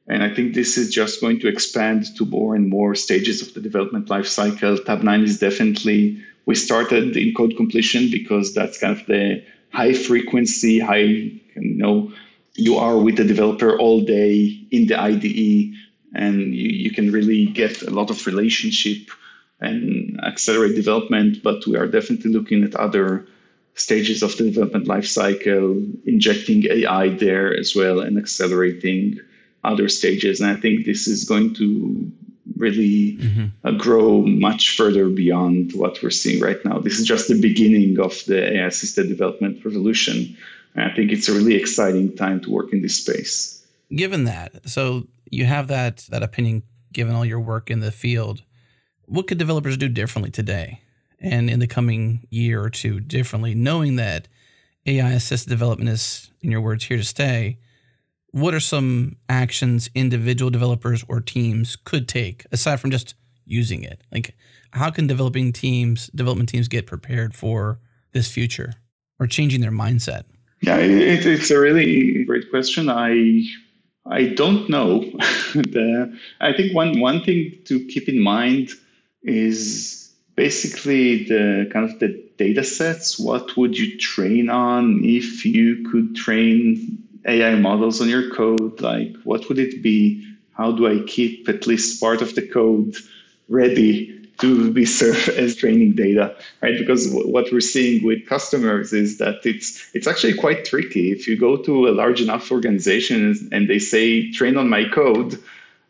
Speaker 4: And I think this is just going to expand to more and more stages of the development lifecycle. Tabnine is definitely, we started in code completion because that's kind of the high frequency, high, you know, you are with the developer all day in the IDE, and you, you can really get a lot of relationship and accelerate development. But we are definitely looking at other stages of the development lifecycle, injecting AI there as well, and accelerating other stages. And I think this is going to really mm-hmm. uh, grow much further beyond what we're seeing right now. This is just the beginning of the AI assisted development revolution. And I think it's a really exciting time to work in this space.
Speaker 1: Given that, so you have that that opinion given all your work in the field, what could developers do differently today and in the coming year or two differently, knowing that AI assisted development is, in your words, here to stay? what are some actions individual developers or teams could take aside from just using it? Like, how can developing teams, development teams, get prepared for this future or changing their mindset?
Speaker 4: Yeah, it, it's a really great question. I I don't know. the, I think one one thing to keep in mind is basically the kind of the data sets. What would you train on if you could train AI models on your code? Like, what would it be? How do I keep at least part of the code ready to be served as training data, right? Because what we're seeing with customers is that it's it's actually quite tricky. If you go to a large enough organization and they say train on my code,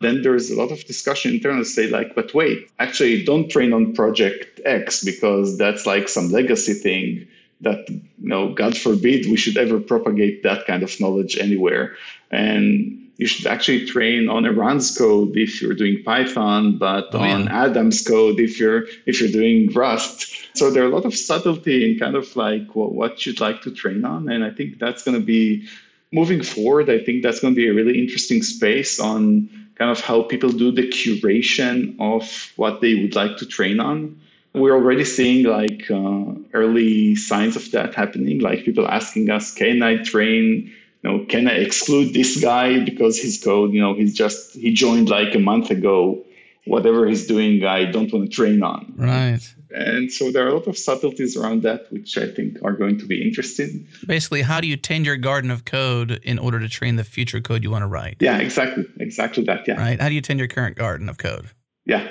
Speaker 4: then there's a lot of discussion internally say like, but wait, actually don't train on project X because that's like some legacy thing that you know god forbid we should ever propagate that kind of knowledge anywhere and you should actually train on Eran's code if you're doing Python, but oh, on yeah. Adam's code if you're if you're doing Rust. So there are a lot of subtlety in kind of like well, what you'd like to train on, and I think that's going to be moving forward. I think that's going to be a really interesting space on kind of how people do the curation of what they would like to train on. We're already seeing like uh, early signs of that happening like people asking us can i train? You know can i exclude this guy because his code? You know he's just he joined like a month ago. Whatever he's doing i don't want to train on.
Speaker 1: Right
Speaker 4: and so there are a lot of subtleties around that which i think are going to be interesting
Speaker 1: basically how do you tend your garden of code in order to train the future code you want to write
Speaker 4: yeah exactly exactly that yeah
Speaker 1: right how do you tend your current garden of code
Speaker 4: yeah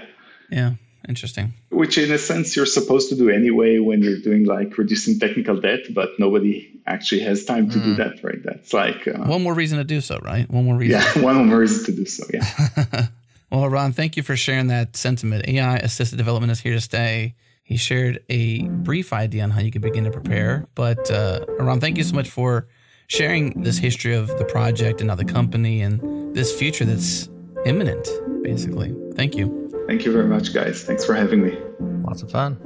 Speaker 1: yeah Interesting.
Speaker 4: Which, in a sense, you're supposed to do anyway when you're doing like reducing technical debt, but nobody actually has time to mm. do that, right? That's like
Speaker 1: uh, one more reason to do so, right? One more reason.
Speaker 4: Yeah, one more reason to do so. Yeah.
Speaker 1: well, Eran, thank you for sharing that sentiment. AI assisted development is here to stay. He shared a brief idea on how you could begin to prepare. But uh, Eran, thank you so much for sharing this history of the project and now the company and this future that's imminent, basically. Thank you.
Speaker 4: Thank you very much, guys. Thanks for having me.
Speaker 3: Lots of fun.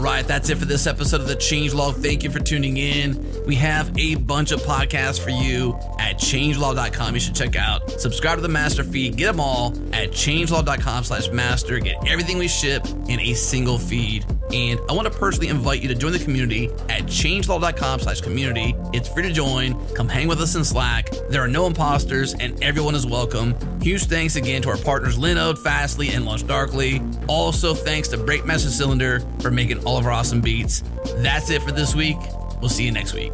Speaker 1: Right, that's it for this episode of the Changelog. Thank you for tuning in. We have a bunch of podcasts for you at changelog.com. You should check out. Subscribe to the master feed. Get them all at changelog.com slash master. Get everything we ship in a single feed. And I want to personally invite you to join the community at changelog.com slash community. It's free to join. Come hang with us in Slack. There are no imposters and everyone is welcome. Huge thanks again to our partners Linode, Fastly, and LaunchDarkly. Also, thanks to Breakmaster Cylinder for making all of our awesome beats. That's it for this week. We'll see you next week.